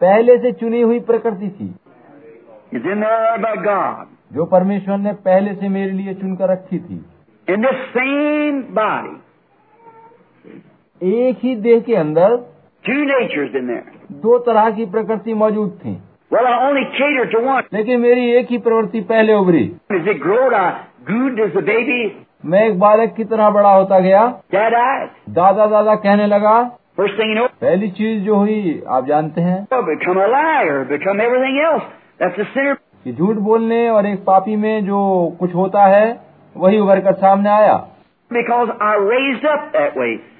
पहले से चुनी हुई प्रकृति थी is in there by God. जो परमेश्वर ने पहले से मेरे लिए चुनकर रखी थी इन द सेम body, एक ही देह के अंदर two natures in there. दो तरह की प्रकृति मौजूद थी Well, I only cater to one. लेकिन मेरी एक ही प्रवृत्ति पहले उभरी As it growed, I good as the baby. मैं एक बालक की तरह बड़ा होता गया। दादा दादा कहने लगा First पहली चीज़ जो हुई आप जानते हैं। झूठ बोलने और एक पापी में जो कुछ होता है वही उभर कर सामने आया। बिकॉज़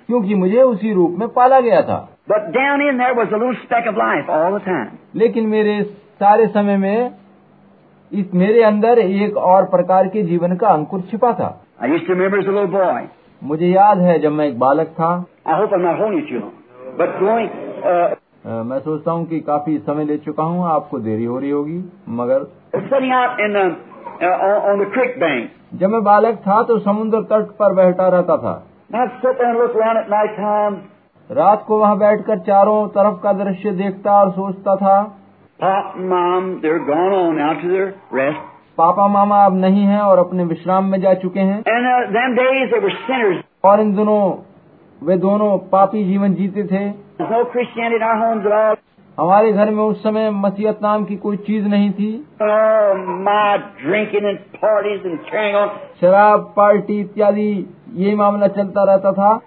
क्योंकि मुझे उसी रूप में पाला गया था। लेकिन मेरे सारे समय में इस मेरे अंदर एक और प्रकार के जीवन का अंकुर छिपा था। I used to remember as a little boy. मुझे याद है जब मैं एक बालक था I hope I'm not holding you too long. But going, uh, अ, मैं सोचता हूँ कि काफ़ी समय ले चुका हूँ आपको देरी हो रही होगी मगर sitting out in the, uh, on, on the creek bank. जब मैं बालक था तो समुद्र तट पर बैठा रहता था And I'd sit there and look around at night time. रात को वहाँ बैठकर चारों तरफ़ का दृश्य देखता और सोचता था Pop and Mom, they're gone on out to their rest. पापा मामा अब नहीं है और अपने विश्राम में जा चुके हैं। और इन दोनों वे दोनों पापी जीवन जीते थे। हमारे घर में उस समय मसीहत नाम की कोई चीज़ नहीं थी। शराब पार्टी इत्यादि ये मामला चलता रहता था।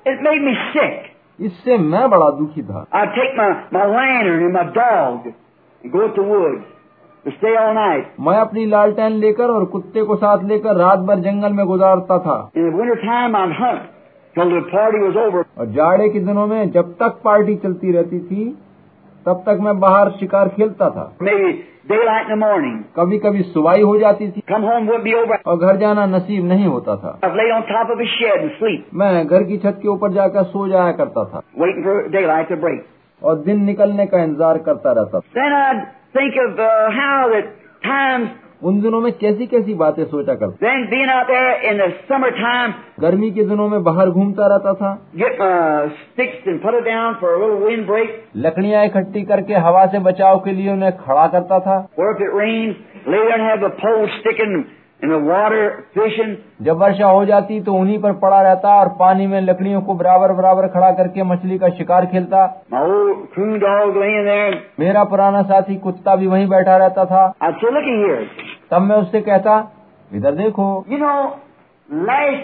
इससे मैं बड़ा दुखी था। My, my woods, मैं अपनी लालटेन लेकर और कुत्ते को साथ लेकर रात भर जंगल में गुजारता था। और जाड़े के दिनों में जब तक पार्टी चलती रहती थी तब तक मैं बाहर शिकार खेलता था। मॉर्निंग कभी कभी सुबाई हो जाती थी। Come होम वो भी होगा और घर जाना नसीब नहीं होता था। Lay on top मैं घर की छत के ऊपर जाकर सो जाया करता था। वही देख रहा है और दिन निकलने का इंतज़ार करता रहता think of uh, how that times, उन दिनों में कैसी कैसी बातें सोचा करता then being out there in the summertime, गर्मी के दिनों में बाहर घूमता रहता था get my sticks and put it down for a little windbreak. लकड़ियां इकट्ठी करके हवा से बचाव के लिए उन्हें खड़ा करता था Or if it rains, lay there and have the pole sticking in the water जब वर्षा हो जाती तो उन्हीं पर पड़ा रहता और पानी में लकड़ियों को बराबर बराबर खड़ा करके मछली का शिकार खेलता. मेरा पुराना साथी कुत्ता भी वहीं बैठा रहता था. तब मैं उससे कहता इधर देखो You know, last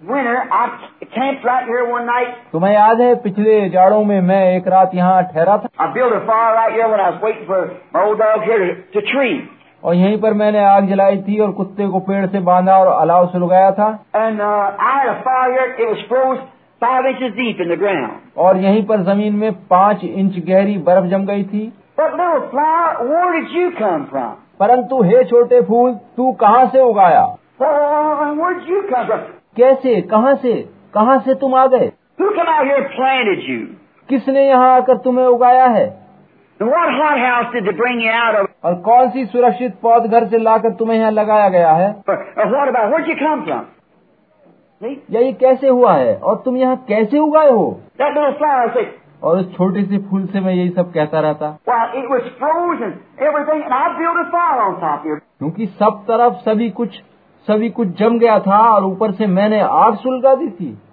winter I camped right here one night. तुम्हें याद है पिछले जाड़ों में मैं एक रात यहाँ ठहरा था I built a fire right here when I was waiting for my old dog here to, to tree. और यहीं पर मैंने आग जलाई थी और कुत्ते को पेड़ से बांधा और अलाव से लगाया था। और यहीं पर ज़मीन में पाँच इंच गहरी बर्फ़ जम गई थी। परंतु हे छोटे फूल तू कहाँ से उगाया? कैसे कहाँ से कहाँ से तुम आ गए? किसने यहाँ आकर तुम्हें उगाया है? What? और कौन सी सुरक्षित पौध घर से लाकर तुम्हें यहाँ लगाया गया है Or, or what about, where'd you come from? See? या ये कैसे हुआ है और तुम यहाँ कैसे उगाए हो और उस छोटे से फूल से मैं यही सब कहता रहता. क्योंकि सब तरफ़ सभी कुछ सभी कुछ जम गया था और ऊपर से मैंने आग सुलगा दी थी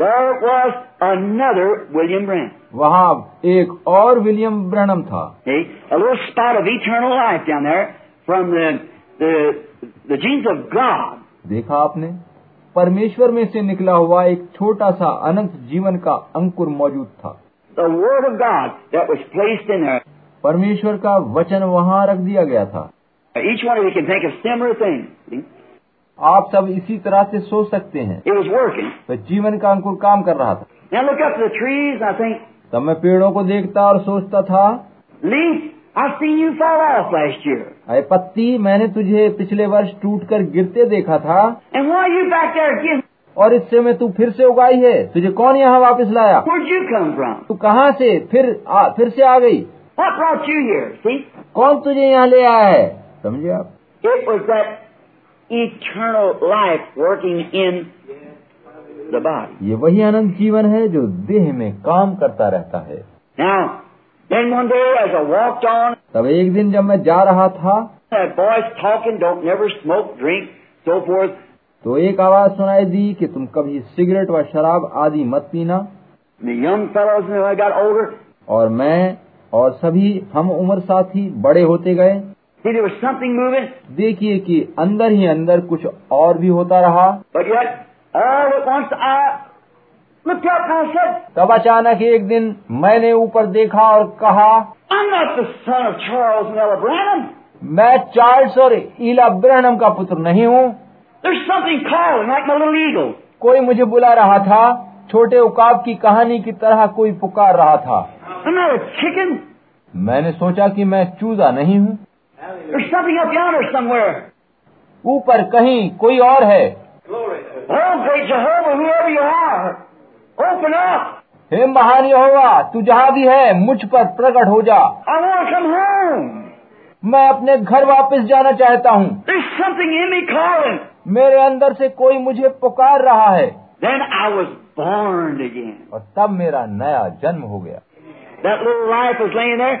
There was another William Brandt. वहाँ एक और विलियम ब्रनम था See, a little spot of eternal life down there from the, the, the genes of God. देखा आपने परमेश्वर में से निकला हुआ एक छोटा सा अनंत जीवन का अंकुर मौजूद था The Word of God that was placed in there. परमेश्वर का वचन वहाँ रख दिया गया था Each one of you can think of similar things. आप सब इसी तरह से सोच सकते हैं। तो जीवन का अंकुर काम कर रहा था। तब मैं पेड़ों को देखता और सोचता था अरे पत्ती मैंने तुझे पिछले वर्ष टूट कर गिरते देखा था। और इससे में तू फिर से उगाई है। तुझे कौन यहाँ वापस लाया? तू कहाँ से फिर आ, फिर से आ गई? कौन तुझे यहाँ ले आया है? समझे आप? eternal life working in the body. ये वही अनंत जीवन है जो देह में काम करता रहता है Now, then one day as I walked on, तब एक दिन जब मैं जा रहा था that voice talking, don't never smoke, drink, so forth. तो एक आवाज सुनाई दी कि तुम कभी सिगरेट व शराब आदि मत पीना The young fellows, when I got older, और मैं और सभी हम उम्र साथी बड़े होते गए देखिए कि अंदर ही अंदर कुछ और भी होता रहा। तब अचानक एक दिन मैंने ऊपर देखा और कहा मैं चार्ल्स और इला ब्रहणम का पुत्र नहीं हूँ। कोई मुझे बुला रहा था छोटे उकाब की कहानी की तरह कोई पुकार रहा था। मैंने सोचा कि मैं चूजा नहीं हूँ। There's something up yonder somewhere. ऊपर कहीं कोई और है Oh, great Jehovah, whoever you are, open up. हे महान यहोवा तू जहाँ भी है मुझ पर प्रकट हो जा. मैं अपने घर वापस जाना चाहता हूँ. मेरे अंदर से कोई मुझे पुकार रहा है Then I was born again. और तब मेरा नया जन्म हो गया That little life was laying there.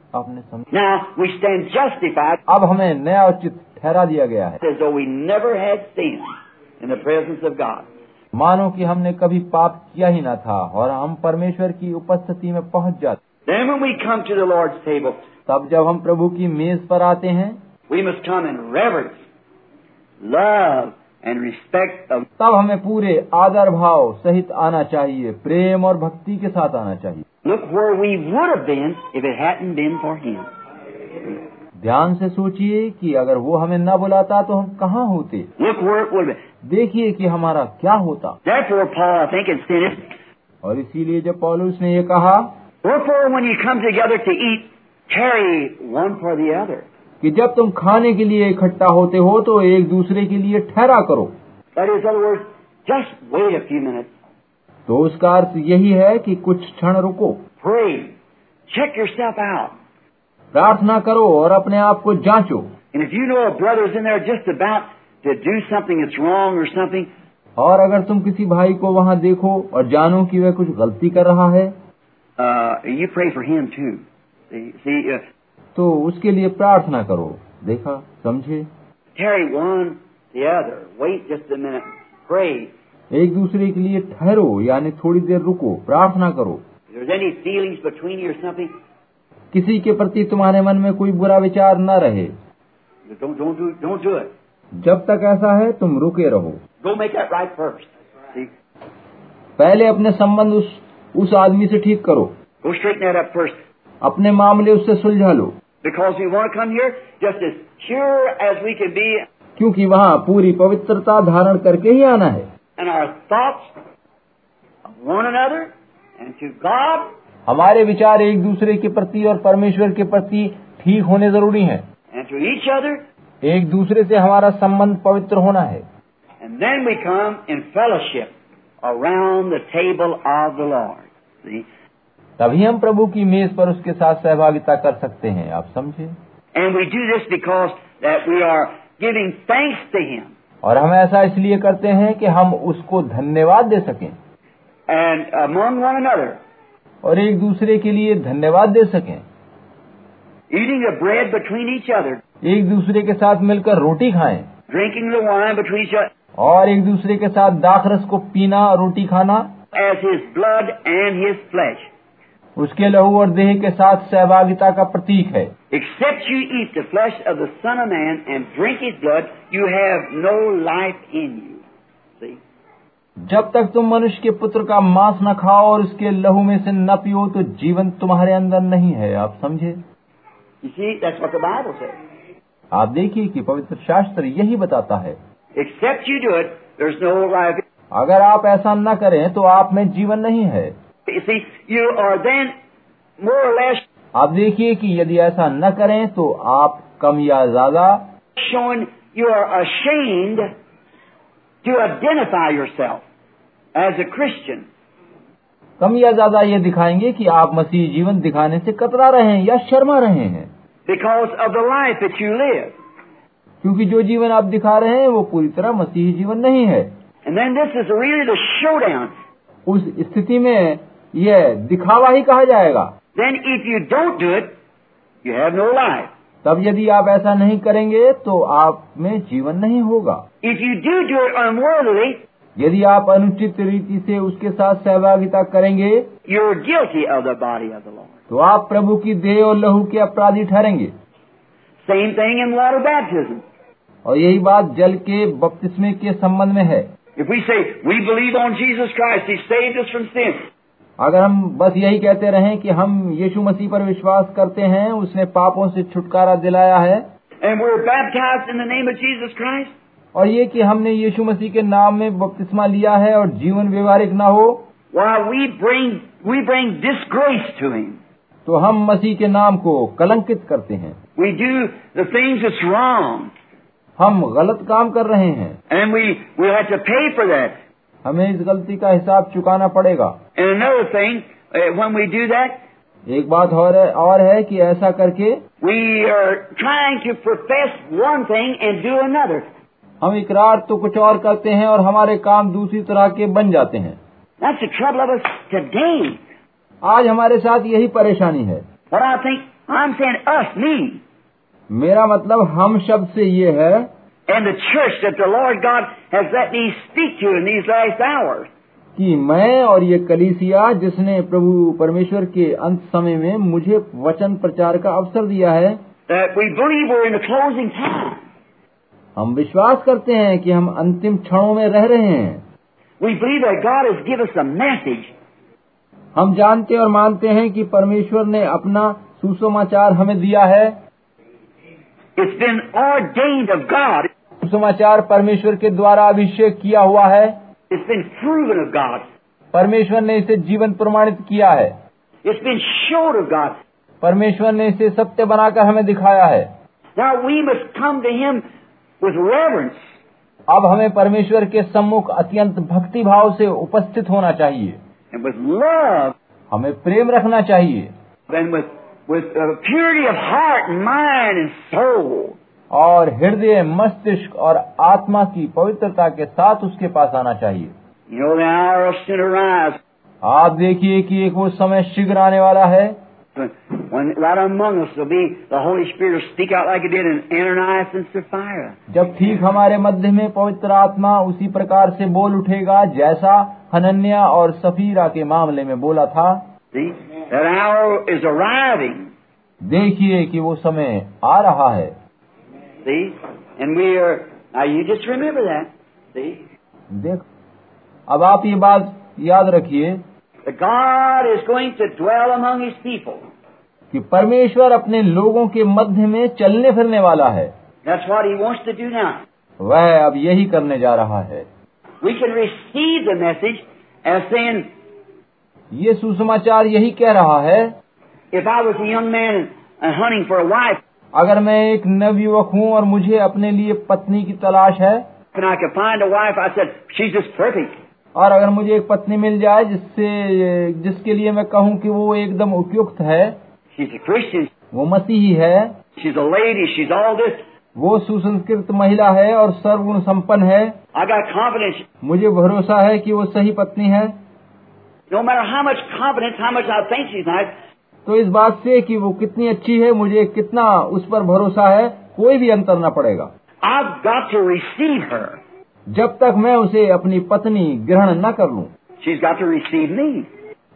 आपने समझा। अब हमें नया उचित ठहरा दिया गया है। मानो कि हमने कभी पाप किया ही ना था और हम परमेश्वर की उपस्थिति में पहुँच जाते। हैं तब जब हम प्रभु की मेज पर आते हैं we must come in reverence love and respect तब हमें पूरे आदर भाव सहित आना चाहिए प्रेम और भक्ति के साथ आना चाहिए। Look where we would have been if it hadn't been for Him. ध्यान से सोचिए कि अगर वो हमें न बुलाता तो हम कहाँ होते Look where it would have been. देखिए कि हमारा क्या होता Therefore, Paul, I think, had said और इसीलिए जब पौलुस ने ये कहा Wherefore, when you come together to eat, carry one for the other. कि जब तुम खाने के लिए इकट्ठा होते हो तो एक दूसरे के लिए ठहरा करो That is, in other words, just wait a few minutes. तो उसका अर्थ यही है कि कुछ क्षण रुको। चेक प्रार्थना करो और अपने आप को जांचो। यू नो और अगर तुम किसी भाई को वहाँ देखो और जानो कि वह कुछ गलती कर रहा है यू प्रे फॉर तो उसके लिए प्रार्थना करो। देखा समझे? एक दूसरे के लिए ठहरो यानी थोड़ी देर रुको प्रार्थना करो। किसी के प्रति तुम्हारे मन में कोई बुरा विचार न रहे। जब तक ऐसा है तुम रुके रहो। Right पहले अपने संबंध उस, उस आदमी से ठीक करो। अपने मामले उससे सुलझा लो क्योंकि वहाँ पूरी पवित्रता धारण करके ही आना है। and our thoughts of one another and to God. हमारे विचार एक दूसरे के प्रति और परमेश्वर के प्रति ठीक होने ज़रूरी हैं। And to each एक दूसरे से हमारा संबंध पवित्र होना है। तभी हम प्रभु की मेज पर उसके साथ सहभागिता कर सकते हैं। आप समझे? And we do this because that we are giving thanks to him और हम ऐसा इसलिए करते हैं कि हम उसको धन्यवाद दे सकें And among one another, और एक दूसरे के लिए धन्यवाद दे सकें eating the bread between each other, एक दूसरे के साथ मिलकर रोटी खाएँ drinking the wine between each other, और एक दूसरे के साथ दाखरस को पीना रोटी खाना as His blood and His flesh. उसके लहू और देह के साथ सहभागिता का प्रतीक है। Except you eat the flesh of the Son of Man and drink His blood, you have no जब तक तुम मनुष्य के पुत्र का मांस न खाओ और उसके लहू में से न पियो तो जीवन तुम्हारे अंदर नहीं है। आप समझे? आप देखिए कि पवित्र शास्त्र यही बताता है। Except you do it, there's अगर आप ऐसा न करें तो आप में जीवन नहीं है। आप देखिए कि यदि ऐसा न करें तो आप कम या ज़्यादा showing you are ashamed to identify yourself as a Christian कम या ज़्यादा ये दिखाएँगे कि आप मसीह जीवन दिखाने से कतरा रहे हैं या शर्मा रहे हैं। Because of the life it you live क्योंकि जो जीवन आप दिखा रहे हैं वो पूरी तरह मसीही जीवन नहीं है। And this is really show down उस स्थिति में यह दिखावा ही कहा जाएगा। Then if you don't do it you have no life तब यदि आप ऐसा नहीं करेंगे तो आप में जीवन नहीं होगा। If you do do it unworthily यदि आप अनुचित रीति से उसके साथ सहभागिता करेंगे you guilty of the body of the Lord तो आप प्रभु की देह और लहू के अपराधी ठहरेंगे। Same thing in water baptism और यही बात जल के बपतिस्मे के संबंध में है। अगर हम बस यही कहते रहें कि हम यीशु मसीह पर विश्वास करते हैं उसने पापों से छुटकारा दिलाया है। और ये कि हमने यीशु मसीह के नाम में बपतिस्मा लिया है और जीवन व्यवहारिक न हो we bring, we bring disgrace to Him. तो हम मसीह के नाम को कलंकित करते हैं। We do the things that's wrong, हम गलत काम कर रहे हैं। And we, we have to pay for that. हमें इस गलती का हिसाब चुकाना पड़ेगा। And another thing, uh, when we do that, एक बात और है, और है कि ऐसा करके we are trying to profess one thing and do another. हम इकरार तो कुछ और करते हैं और हमारे काम दूसरी तरह के बन जाते हैं That's the trouble of us today. आज हमारे साथ यही परेशानी है What I think, I'm saying us, me, मेरा मतलब हम शब्द से ये है and the church that the Lord God has let me speak to in these last hours. कि मैं और ये कलीसिया जिसने प्रभु परमेश्वर के अंत समय में मुझे वचन प्रचार का अवसर दिया है. हम विश्वास करते हैं कि हम अंतिम क्षणों में रह रहे हैं We believe that God has given us a message हम जानते और मानते हैं कि परमेश्वर ने अपना सुसमाचार हमें दिया है It's been ordained of God. सुसमाचार परमेश्वर के द्वारा अभिषेक किया हुआ है It's been proven of God. परमेश्वर ने इसे जीवन प्रमाणित किया है It's been showed of God. परमेश्वर ने इसे सत्य बनाकर हमें दिखाया है Now we must come to Him with reverence अब हमें परमेश्वर के सम्मुख अत्यंत भक्ति भाव से उपस्थित होना चाहिए and with love हमें प्रेम रखना चाहिए and with, with uh, purity of heart mind and soul. और हृदय मस्तिष्क और आत्मा की पवित्रता के साथ उसके पास आना चाहिए। आप देखिए कि एक वो समय शीघ्र आने वाला है। जब ठीक हमारे मध्य में पवित्र आत्मा उसी प्रकार से बोल उठेगा जैसा हनन्या और सफीरा के मामले में बोला था। देखिए कि वो समय आ रहा है। See, and we are now. You just remember that. See, देख अब आप ये बात याद रखिए God is going to dwell among His people. कि परमेश्वर अपने लोगों के मध्य में चलने फिरने वाला है That's what He wants to do now. वह अब यही करने जा रहा है We can receive the message as saying, ये सुसमाचार यही कह रहा है if I was a young man hunting for a wife, अगर मैं एक नव युवक हूँ और मुझे अपने लिए पत्नी की तलाश है और अगर मुझे एक पत्नी मिल जाए जिससे जिसके लिए मैं कहूँ कि वो एकदम उपयुक्त है वो मसीही है वो सुसंस्कृत महिला है और सर्वगुण संपन्न है। I got मुझे भरोसा है कि वो सही पत्नी है। No matter how तो इस बात से कि वो कितनी अच्छी है मुझे कितना उस पर भरोसा है कोई भी अंतर न पड़ेगा I've got to receive her. जब तक मैं उसे अपनी पत्नी ग्रहण न कर लूँ She's got to receive me.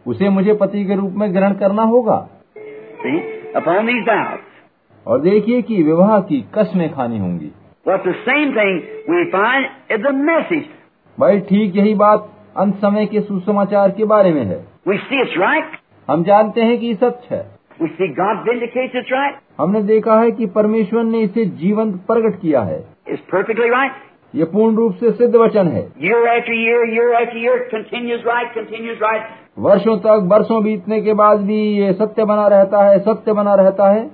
उसे मुझे पति के रूप में ग्रहण करना होगा See? Upon these vows. और देखिए कि विवाह की कस्में खानी होंगी Well, it's the same thing we find in the message. भाई ठीक यही बात अंत समय के सुसमाचार के बारे में है We see it's right. हम जानते हैं कि सच है। हमने देखा है कि परमेश्वर ने इसे जीवंत प्रकट किया है। ये पूर्ण रूप से सिद्ध वचन है। वर्षों तक वर्षों बीतने के बाद भी ये सत्य बना रहता है सत्य बना रहता है।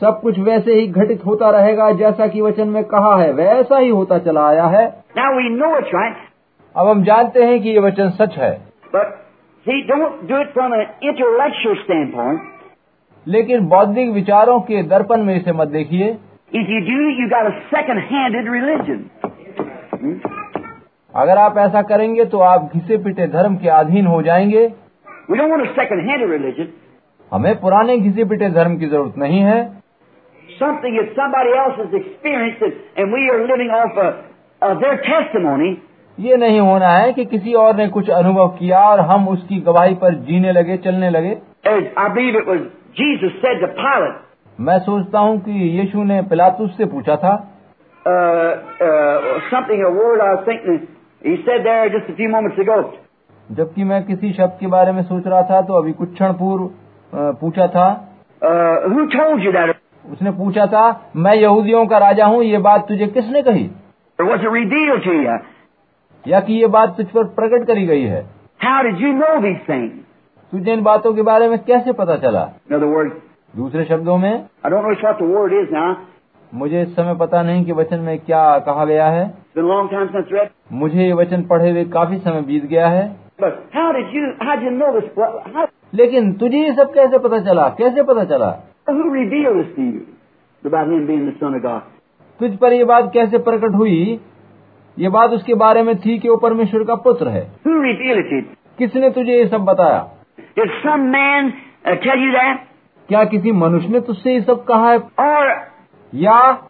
सब कुछ वैसे ही घटित होता रहेगा जैसा कि वचन में कहा है वैसा ही होता चला आया है। Right. अब हम जानते हैं कि ये वचन सच है but see, don't do it from an intellectual standpoint. लेकिन बौद्धिक विचारों के दर्पण में इसे मत देखिए If you do, you got a second-handed religion. Hmm? अगर आप ऐसा करेंगे तो आप घिसे पिटे धर्म के अधीन हो जाएँगे We don't want a second-handed religion. हमें पुराने घिसे पिटे धर्म की ज़रूरत नहीं है Something that somebody else has experienced and we are living off of, of their testimony. ये नहीं होना है कि किसी और ने कुछ अनुभव किया और हम उसकी गवाही पर जीने लगे चलने लगे। मैं सोचता हूँ कि यीशु ने पिलातुस से पूछा था। uh, uh. जबकि मैं किसी शब्द के बारे में सोच रहा था तो अभी कुछ क्षण पूर्व पूछा था। Uh, उसने पूछा था मैं यहूदियों का राजा हूँ ये बात तुझे किसने कही? या कि ये बात तुझ पर प्रकट करी गई है? How did you know these तुझे इन बातों के बारे में कैसे पता चला? दूसरे शब्दों में मुझे इस समय पता नहीं कि वचन में क्या कहा गया है। मुझे ये वचन पढ़े हुए काफ़ी समय बीत गया है। लेकिन तुझे ये सब कैसे पता चला? कैसे पता चला? तुझ पर ये बात कैसे प्रकट हुई? ये बात उसके बारे में थी कि वो परमेश्वर का पुत्र है। किसने तुझे ये सब बताया? क्या किसी मनुष्य ने तुझसे ये सब कहा है? और या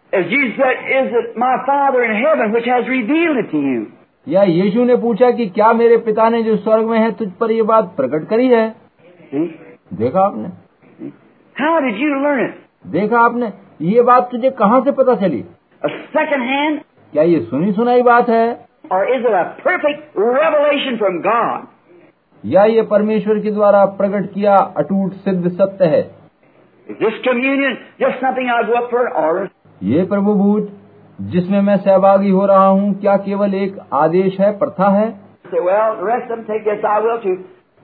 या यीशु ने पूछा कि क्या मेरे पिता ने जो स्वर्ग में है तुझ पर ये बात प्रकट करी है? देखा आपने? देखा आपने? ये बात तुझे कहाँ से पता चली? सेकंड हैंड क्या ये सुनी सुनाई बात है? या ये परमेश्वर के द्वारा प्रकट किया अटूट सिद्ध सत्य है? ये प्रभुभूत जिसमें मैं सहभागी हो रहा हूँ क्या केवल एक आदेश है प्रथा है?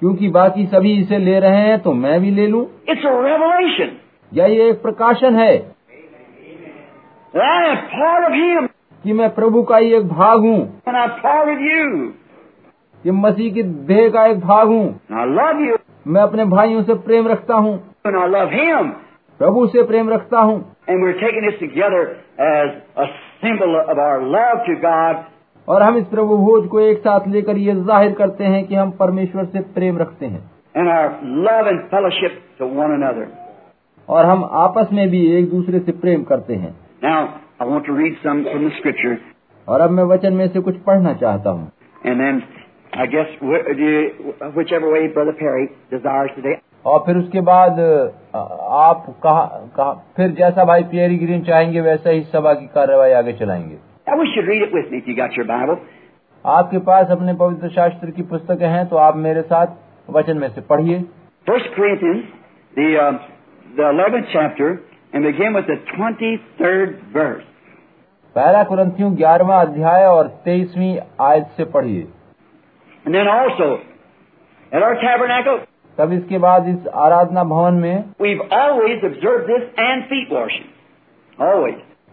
क्योंकि बाकी सभी इसे ले रहे हैं तो मैं भी ले लूँ। इट्स रेवलेशन या ये एक प्रकाशन है? कि मैं प्रभु का ही एक भाग हूँ। कि मसीह की देह का एक भाग हूँ। मैं अपने भाइयों से प्रेम रखता हूँ। प्रभु से प्रेम रखता हूँ। और हम इस प्रभु भोज को एक साथ लेकर ये ज़ाहिर करते हैं कि हम परमेश्वर से प्रेम रखते हैं। And our love and fellowship to one another. और हम आपस में भी एक दूसरे से प्रेम करते हैं। Now, I want to read some from the Scripture, और अब मैं वचन में से कुछ पढ़ना चाहता हूँ and then I guess wh- do- whichever way Brother Perry desires today. और फिर उसके बाद अ, आप कहा, कहा फिर जैसा भाई पियरी ग्रीन चाहेंगे वैसा ही सभा की कार्रवाई आगे चलाएंगे I wish you'd read it with me if you got your Bible. आपके पास अपने पवित्र शास्त्र की पुस्तकें हैं तो आप मेरे साथ वचन में से पढ़िए First Corinthians, the uh, the eleventh chapter, and begin with the twenty-third verse. पहला कुरंथियों ग्यारहवा अध्याय और तेईसवी आयत से पढ़िए। तब इसके बाद इस आराधना भवन में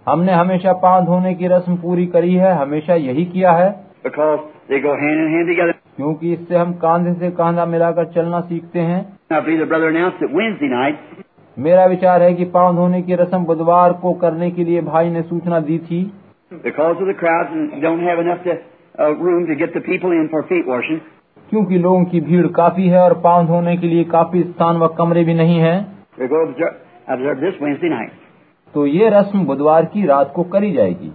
हमने हमेशा पाँव धोने की रस्म पूरी करी है हमेशा यही किया है। They क्योंकि इससे हम कांधे से कांधा मिलाकर चलना सीखते हैं। मेरा विचार है कि पाँव धोने की रस्म बुधवार को करने के लिए भाई ने सूचना दी थी। क्योंकि लोगों की भीड़ काफ़ी है और पाँव धोने के लिए काफ़ी स्थान व कमरे भी नहीं है। तो ये रस्म बुधवार की रात को करी जाएगी।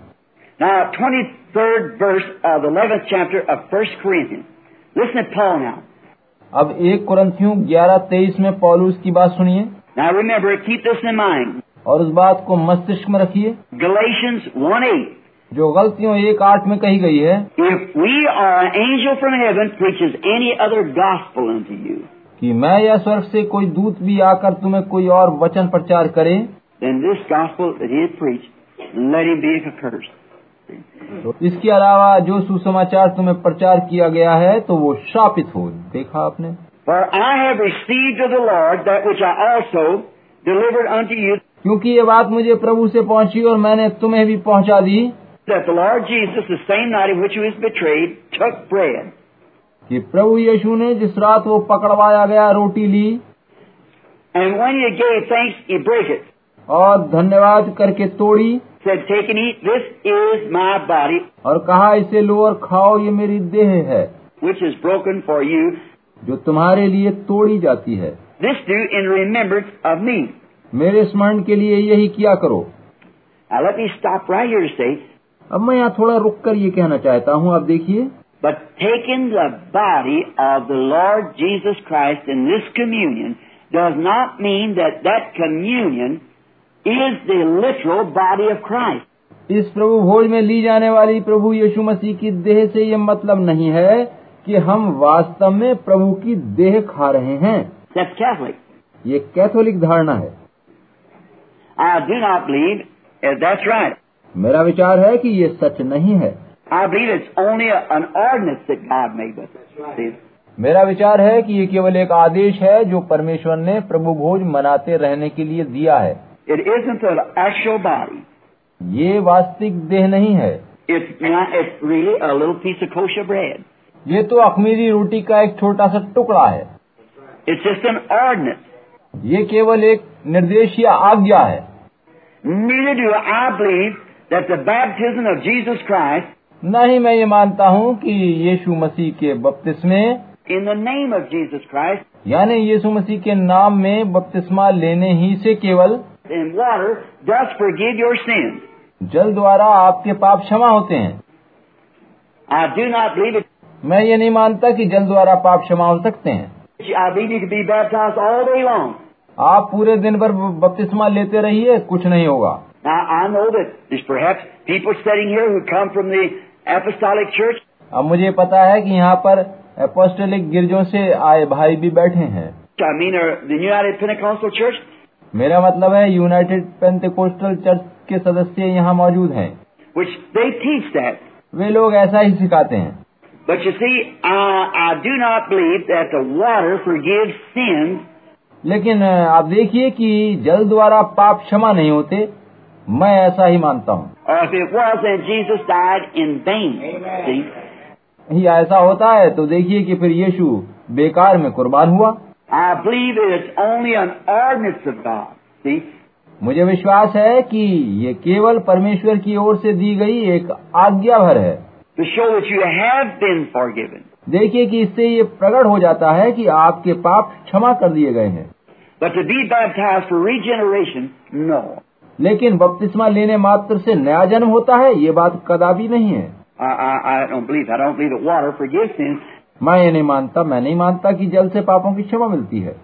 अब एक कुरंथियों 11:23 में पॉलूस की बात सुनिए। Now remember, keep this in mind. और उस बात को मस्तिष्क में रखिए Galatians 1 8. जो गलतियों एक आठ में कही गई है If we or an angel from heaven preaches any other gospel unto you, कि मैं या स्वर्ग से कोई दूत भी आकर तुम्हें कोई और वचन प्रचार करे then this gospel that he preached, let him be accursed. तो इसके अलावा जो सुसमाचार तुम्हें प्रचार किया गया है तो वो शापित हो देखा आपने क्योंकि ये बात मुझे प्रभु से पहुँची और मैंने तुम्हें भी पहुँचा दी कि प्रभु यीशु ने जिस रात वो पकड़वाया गया रोटी ली And when और धन्यवाद करके तोड़ी Said, Take and eat. और कहा इसे लो और खाओ ये मेरी देह है। Which is broken for you जो तुम्हारे लिए तोड़ी जाती है This do in remembrance of me. मेरे स्मरण के लिए यही किया करो Now let me stop right here to say, अब मैं यहाँ थोड़ा रुक कर ये कहना चाहता हूँ आप देखिए but taking the body of the Lord Jesus Christ in this communion does not mean that that communion is the literal body of Christ. इस प्रभु भोज में ली जाने वाली प्रभु यीशु मसीह की देह से ये मतलब नहीं है कि हम वास्तव में प्रभु की देह खा रहे हैं। कैथोलिक ये कैथोलिक धारणा है। मेरा विचार है कि ये सच नहीं है। मेरा विचार है कि ये केवल एक आदेश है जो परमेश्वर ने प्रभु भोज मनाते रहने के लिए दिया है। It is body. ये वास्तविक देह नहीं है। It's really piece of bread ये तो अखमीरी रोटी का एक छोटा सा टुकड़ा है। इट्स जस्ट एन ऑर्डिनेंस ये केवल एक निर्देश या आज्ञा है। Needed you I believe that the baptism of Jesus Christ नहीं मैं ये मानता हूँ कि यीशु मसीह के बपतिस्मे in the name of Jesus Christ यानी यीशु मसीह के नाम में बपतिस्मा लेने ही से केवल इन वाटर जस्ट फॉर जल द्वारा आपके पाप क्षमा होते हैं। आई डू नॉट बिलीव मैं ये नहीं मानता कि जल द्वारा पाप क्षमा हो सकते हैं। आप पूरे दिन भर बपतिस्मा लेते रहिए कुछ नहीं होगा। अब मुझे पता है कि यहाँ पर एपोस्टोलिक गिरजों से आए भाई भी बैठे हैं। I mean, the मेरा मतलब है यूनाइटेड पेंटेकोस्टल चर्च के सदस्य यहाँ मौजूद हैं। Which they teach वे लोग ऐसा ही सिखाते हैं। But you see, I, I do not believe that the water forgives sins. लेकिन आप देखिए कि जल द्वारा पाप क्षमा नहीं होते मैं ऐसा ही मानता हूँ। ऐसा होता है तो देखिए कि फिर यीशु बेकार में कुर्बान हुआ। मुझे विश्वास है कि ये केवल परमेश्वर की ओर से दी गई एक आज्ञा भर है। शो विच यू हैव देखिए कि इससे ये प्रकट हो जाता है कि आपके पाप क्षमा कर दिए गए हैं। बट to be baptized लेकिन बपतिस्मा लेने मात्र से नया जन्म होता है ये बात कदापि नहीं है। मैं ये नहीं मानता मैं नहीं मानता कि जल से पापों की क्षमा मिलती है।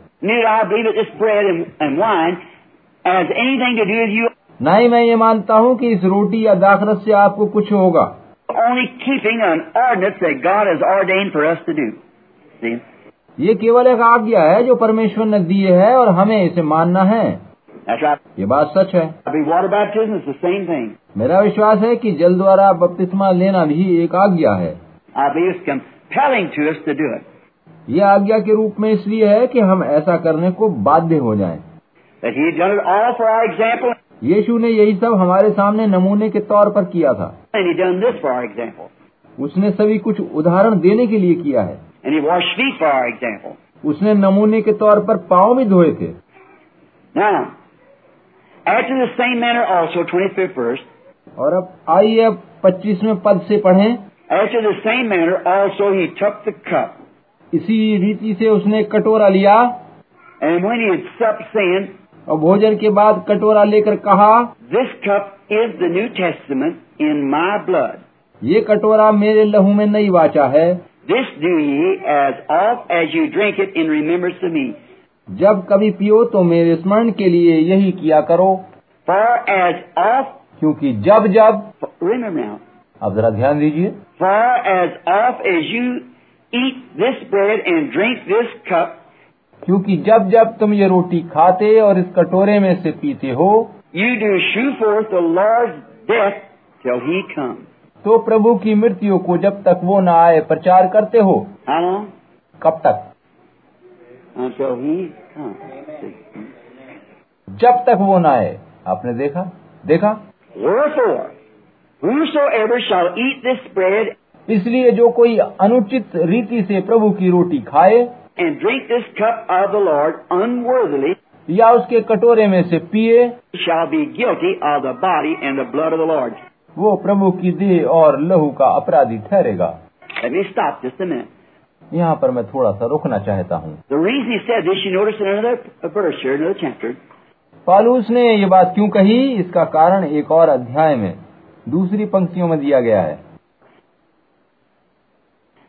नहीं मैं ये मानता हूँ कि इस रोटी या दाखरस से आपको कुछ होगा। only keeping an ordinance that God has ordained for us to do. See? ये केवल एक आज्ञा है जो परमेश्वर ने दी है और हमें इसे मानना है right. ये बात सच है मेरा विश्वास है कि जल द्वारा बपतिस्मा लेना भी एक आज्ञा है ये आज्ञा के रूप में इसलिए है कि हम ऐसा करने को बाध्य हो जाएँ। यीशु ने यही सब हमारे सामने नमूने के तौर पर किया था। उसने सभी कुछ उदाहरण देने के लिए किया है। उसने नमूने के तौर पर पाओ भी धोए थे। Now, the और अब आइए अब पच्चीसवें पद से पढ़े। After इसी रीति से उसने कटोरा लिया। And और भोजन के बाद कटोरा लेकर कहा this cup is the new testament in my blood ये कटोरा मेरे लहू में नई वाचा है। This do as oft as you drink it in remember me जब कभी पियो तो मेरे स्मरण के लिए यही किया करो। फॉर एज ऑफ़ क्योंकि जब जब अब जरा ध्यान दीजिए। For as oft as you eat this bread and drink this cup क्योंकि जब जब तुम ये रोटी खाते और इस कटोरे में से पीते हो तो प्रभु की मृत्यु को जब तक वो न आए प्रचार करते हो। कब तक? जब तक वो न आए। आपने देखा? देखा? इसलिए जो कोई अनुचित रीति से प्रभु की रोटी खाए and drink this cup of the Lord unworthily या उसके कटोरे में से पिए shall be guilty of the body and the blood of the Lord. वो प्रभु की देह और लहू का अपराधी ठहरेगा Let me stop just a minute. यहाँ पर मैं थोड़ा सा रुकना चाहता हूँ. पालूस ने ये बात क्यों कही इसका कारण एक और अध्याय में दूसरी पंक्तियों में दिया गया है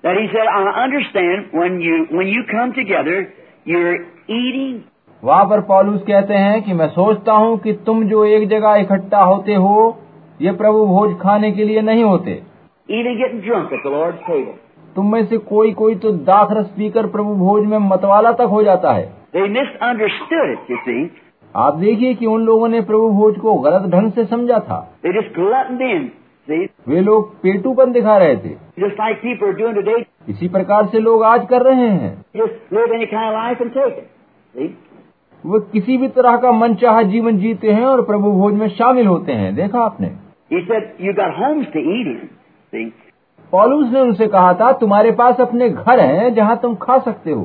that he said, I understand when you, when you come together, you're eating. वहाँ पर पॉलूस कहते हैं कि मैं सोचता हूँ कि तुम जो एक जगह इकट्ठा होते हो ये प्रभु भोज खाने के लिए नहीं होते। तुम में से कोई कोई तो दाखरस पीकर प्रभु भोज में मतवाला तक हो जाता है। It, आप देखिए कि उन लोगों ने प्रभु भोज को गलत ढंग से समझा था। वे लोग पेटू पेटूपन दिखा रहे थे। इसी प्रकार से लोग आज कर रहे हैं। वो किसी भी तरह का मन चाह जीवन जीते हैं और प्रभु भोज में शामिल होते हैं। देखा आपने? पॉलूस ने उनसे कहा था तुम्हारे पास अपने घर हैं जहाँ तुम खा सकते हो।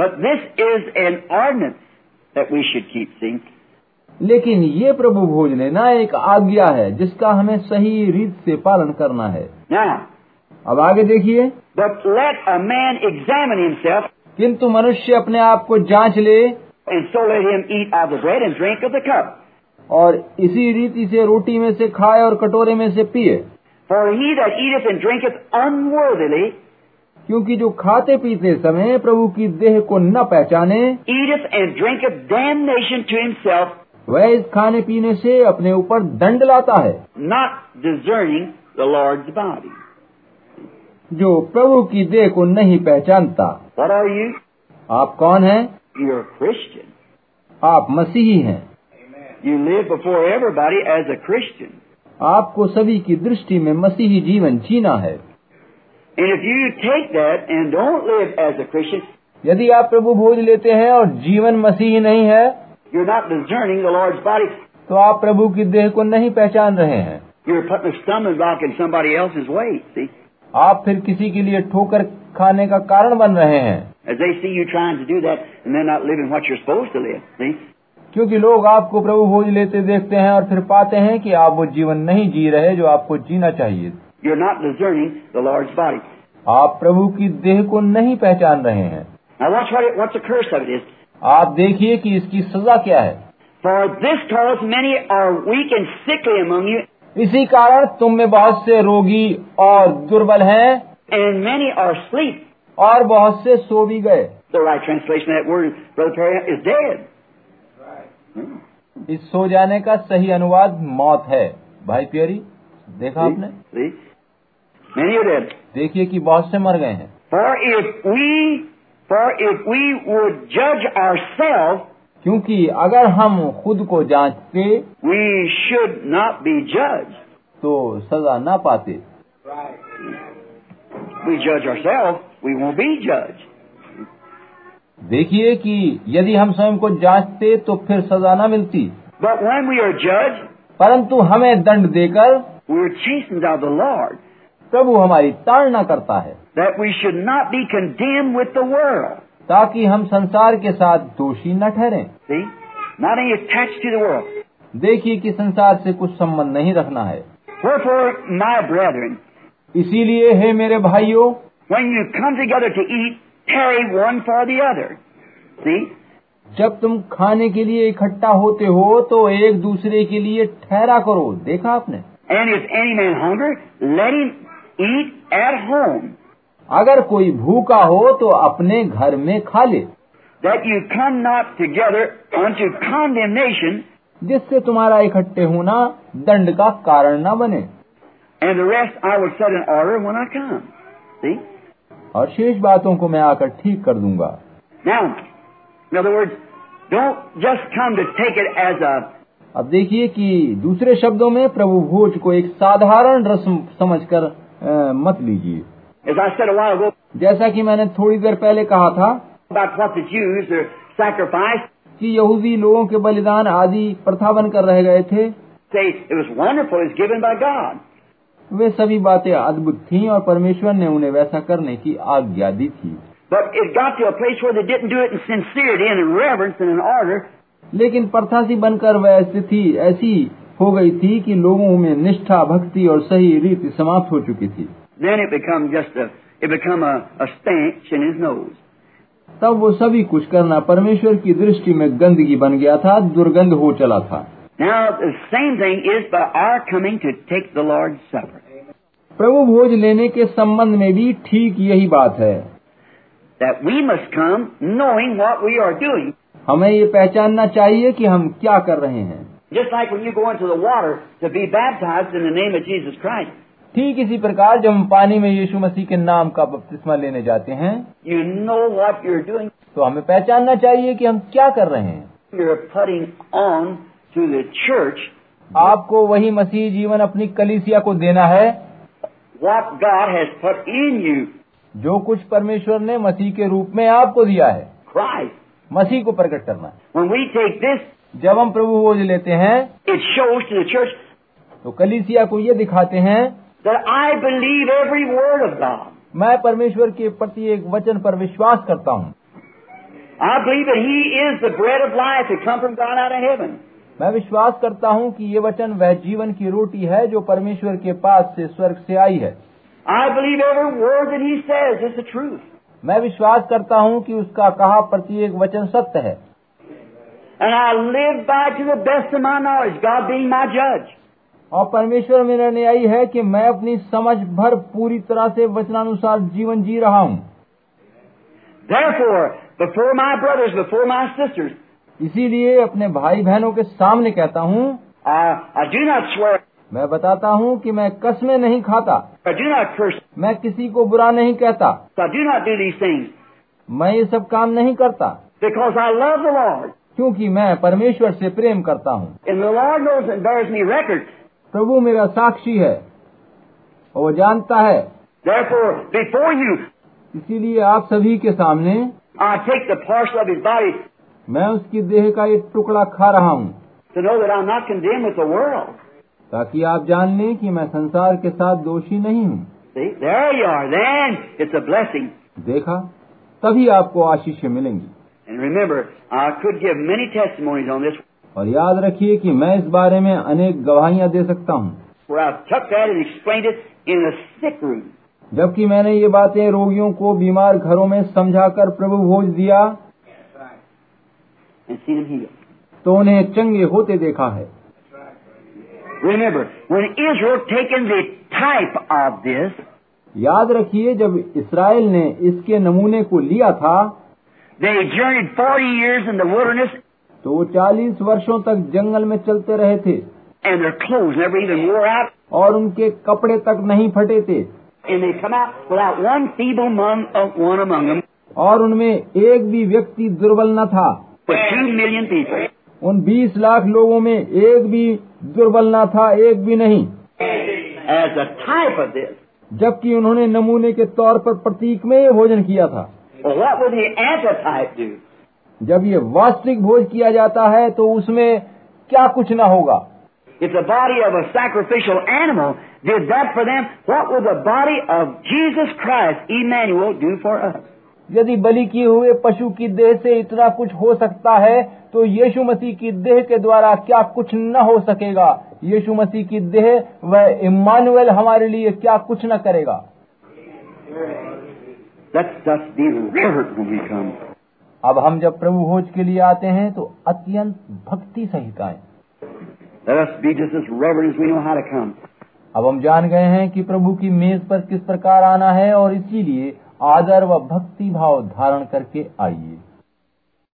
But this is an ordinance that we should लेकिन ये प्रभु भोज लेना एक आज्ञा है जिसका हमें सही रीत से पालन करना है। अब आगे देखिए। लेट अ किंतु मनुष्य अपने आप को जाँच ले so और इसी रीति से रोटी में से खाए और कटोरे में से पिए। Unworthily क्योंकि जो खाते पीते समय प्रभु की देह को न पहचाने eateth and drink damnation to himself वह इस खाने पीने से अपने ऊपर दंड लाता है। Not discerning the Lord's body जो प्रभु की देह को नहीं पहचानता। What are आप कौन है? You're a आप मसीही हैं। You live before बारी एज a क्रिश्चियन आपको सभी की दृष्टि में मसीही जीवन जीना है। And if you take that and यदि आप प्रभु भोज लेते हैं और जीवन मसीही नहीं है you're not discerning the Lord's body. तो आप प्रभु की देह को नहीं पहचान रहे हैं You're putting a stumbling block in somebody else's way, see? आप फिर किसी के लिए ठोकर खाने का कारण बन रहे हैं As they see you trying to do that and they're not living what you're supposed to live, see? क्योंकि लोग आपको प्रभु भोज लेते देखते हैं और फिर पाते हैं कि आप वो जीवन नहीं जी रहे जो आपको जीना चाहिए You're not discerning the Lord's body. आप प्रभु की देह को नहीं पहचान रहे हैं Now watch what, it, what the curse of it is. आप देखिए कि इसकी सजा क्या है। इसी कारण तुम में बहुत से रोगी और दुर्बल हैं। एंड मैनी और स्लीप और बहुत से सो भी गए। इस सो जाने का सही अनुवाद मौत है। भाई प्यारी देखा see, आपने? देखिए कि बहुत से मर गए हैं। क्योंकि अगर हम खुद को जांचते वी शुड नॉट बी जज तो सजा ना पाते। जज और वी वो बी जज देखिए कि यदि हम स्वयं को जांचते तो फिर सजा ना मिलती। परंतु हमें दंड देकर वी चीज़ द लॉर्ड प्रभु हमारी ताड़ना करता है। ताकि हम संसार के साथ दोषी न ठहरे। देखिए कि संसार से कुछ संबंध नहीं रखना है। इसीलिए है मेरे भाइयों जब तुम खाने के लिए इकट्ठा होते हो तो एक दूसरे के लिए ठहरा करो। देखा आपने? And if any man hunger let him eat at home, अगर कोई भूखा हो तो अपने घर में खा ले that you come not together unto condemnation, जिससे तुम्हारा इकट्ठे होना दंड का कारण न बने And the rest I will set in order when I come. See? और शेष बातों को मैं आकर ठीक कर दूँगा Now, in other words, don't just come to take it as a अब देखिए कि दूसरे शब्दों में प्रभु भोज को एक साधारण रस्म समझकर मत लीजिए। जैसा कि मैंने थोड़ी देर पहले कहा था कि यहूदी लोगों के बलिदान आदि प्रथा बन कर रह गए थे। वे सभी बातें अद्भुत थी और परमेश्वर ने उन्हें वैसा करने की आज्ञा दी थी। लेकिन प्रथा सी बनकर वह स्थिति ऐसी हो गई थी कि लोगों में निष्ठा भक्ति और सही रीति समाप्त हो चुकी थी। तब वो सभी कुछ करना परमेश्वर की दृष्टि में गंदगी बन गया था दुर्गंध हो चला था। प्रभु भोज लेने के संबंध में भी ठीक यही बात है। हमें ये पहचानना चाहिए कि हम क्या कर रहे हैं। Just like when you go into the water to be baptized in the name of Jesus Christ. ठीक इसी प्रकार जब हम पानी में यीशु मसीह के नाम का बपतिस्मा लेने जाते हैं यू नो वॉट तो हमें पहचानना चाहिए कि हम क्या कर रहे हैं। यू आपको वही मसीह जीवन अपनी कलीसिया को देना है। What God has for in you जो कुछ परमेश्वर ने मसीह के रूप में आपको दिया है। मसीह को प्रकट करना When जब हम प्रभु भोज लेते हैं तो कलिसिया को ये दिखाते हैं I believe every word of God मैं परमेश्वर के प्रति एक वचन पर विश्वास करता हूँ। I believe he is the bread of life come from God out of heaven मैं विश्वास करता हूँ कि ये वचन वह जीवन की रोटी है जो परमेश्वर के पास से स्वर्ग से आई है। I believe every word that he says is the truth मैं विश्वास करता हूँ कि उसका कहा प्रत्येक वचन सत्य है। And I live by to the best of my knowledge, God being my judge. और परमेश्वर मेरा न्यायी है कि मैं अपनी समझ भर पूरी तरह से वचनानुसार जीवन जी रहा हूँ before my brothers, before my sisters, इसीलिए अपने भाई बहनों के सामने कहता हूँ I, I do not swear, मैं बताता हूँ कि मैं कसमें नहीं खाता I do not curse, मैं किसी को बुरा नहीं कहता so I do not do these things, मैं ये सब काम नहीं करता because I love the Lord. क्योंकि मैं परमेश्वर से प्रेम करता हूँ। प्रभु मेरा साक्षी है वो जानता है। इसीलिए आप सभी के सामने मैं उसकी देह का एक टुकड़ा खा रहा हूँ ताकि आप जान लें कि मैं संसार के साथ दोषी नहीं हूँ। देखा? तभी आपको आशीष मिलेंगी। Remember, और याद रखिए कि मैं इस बारे में अनेक गवाहियाँ दे सकता हूँ। जबकि मैंने ये बातें रोगियों को बीमार घरों में समझाकर प्रभु भोज दिया तो उन्हें चंगे होते देखा है। याद रखिए जब इसराइल ने इसके नमूने को लिया था They journeyed तो वो 40 वर्षों तक जंगल में चलते रहे थे। और उनके कपड़े तक नहीं फटे थे। और उनमें एक भी व्यक्ति दुर्बल न था। उन 20 लाख लोगों में एक भी दुर्बल न था एक भी नहीं। जबकि उन्होंने नमूने के तौर पर प्रतीक में भोजन किया था। जब ये वास्तविक भोज किया जाता है तो उसमें क्या कुछ न होगा? यदि बलि किए हुए पशु की देह से इतना कुछ हो सकता है तो यीशु मसीह की देह के द्वारा क्या कुछ न हो सकेगा? यीशु मसीह की देह वह इमानुएल हमारे लिए क्या कुछ न करेगा? अब हम जब प्रभु भोज के लिए आते हैं तो अत्यंत भक्ति सहित आए. अब हम जान गए हैं कि प्रभु की मेज पर किस प्रकार आना है और इसीलिए आदर व भक्ति भाव धारण करके आइए।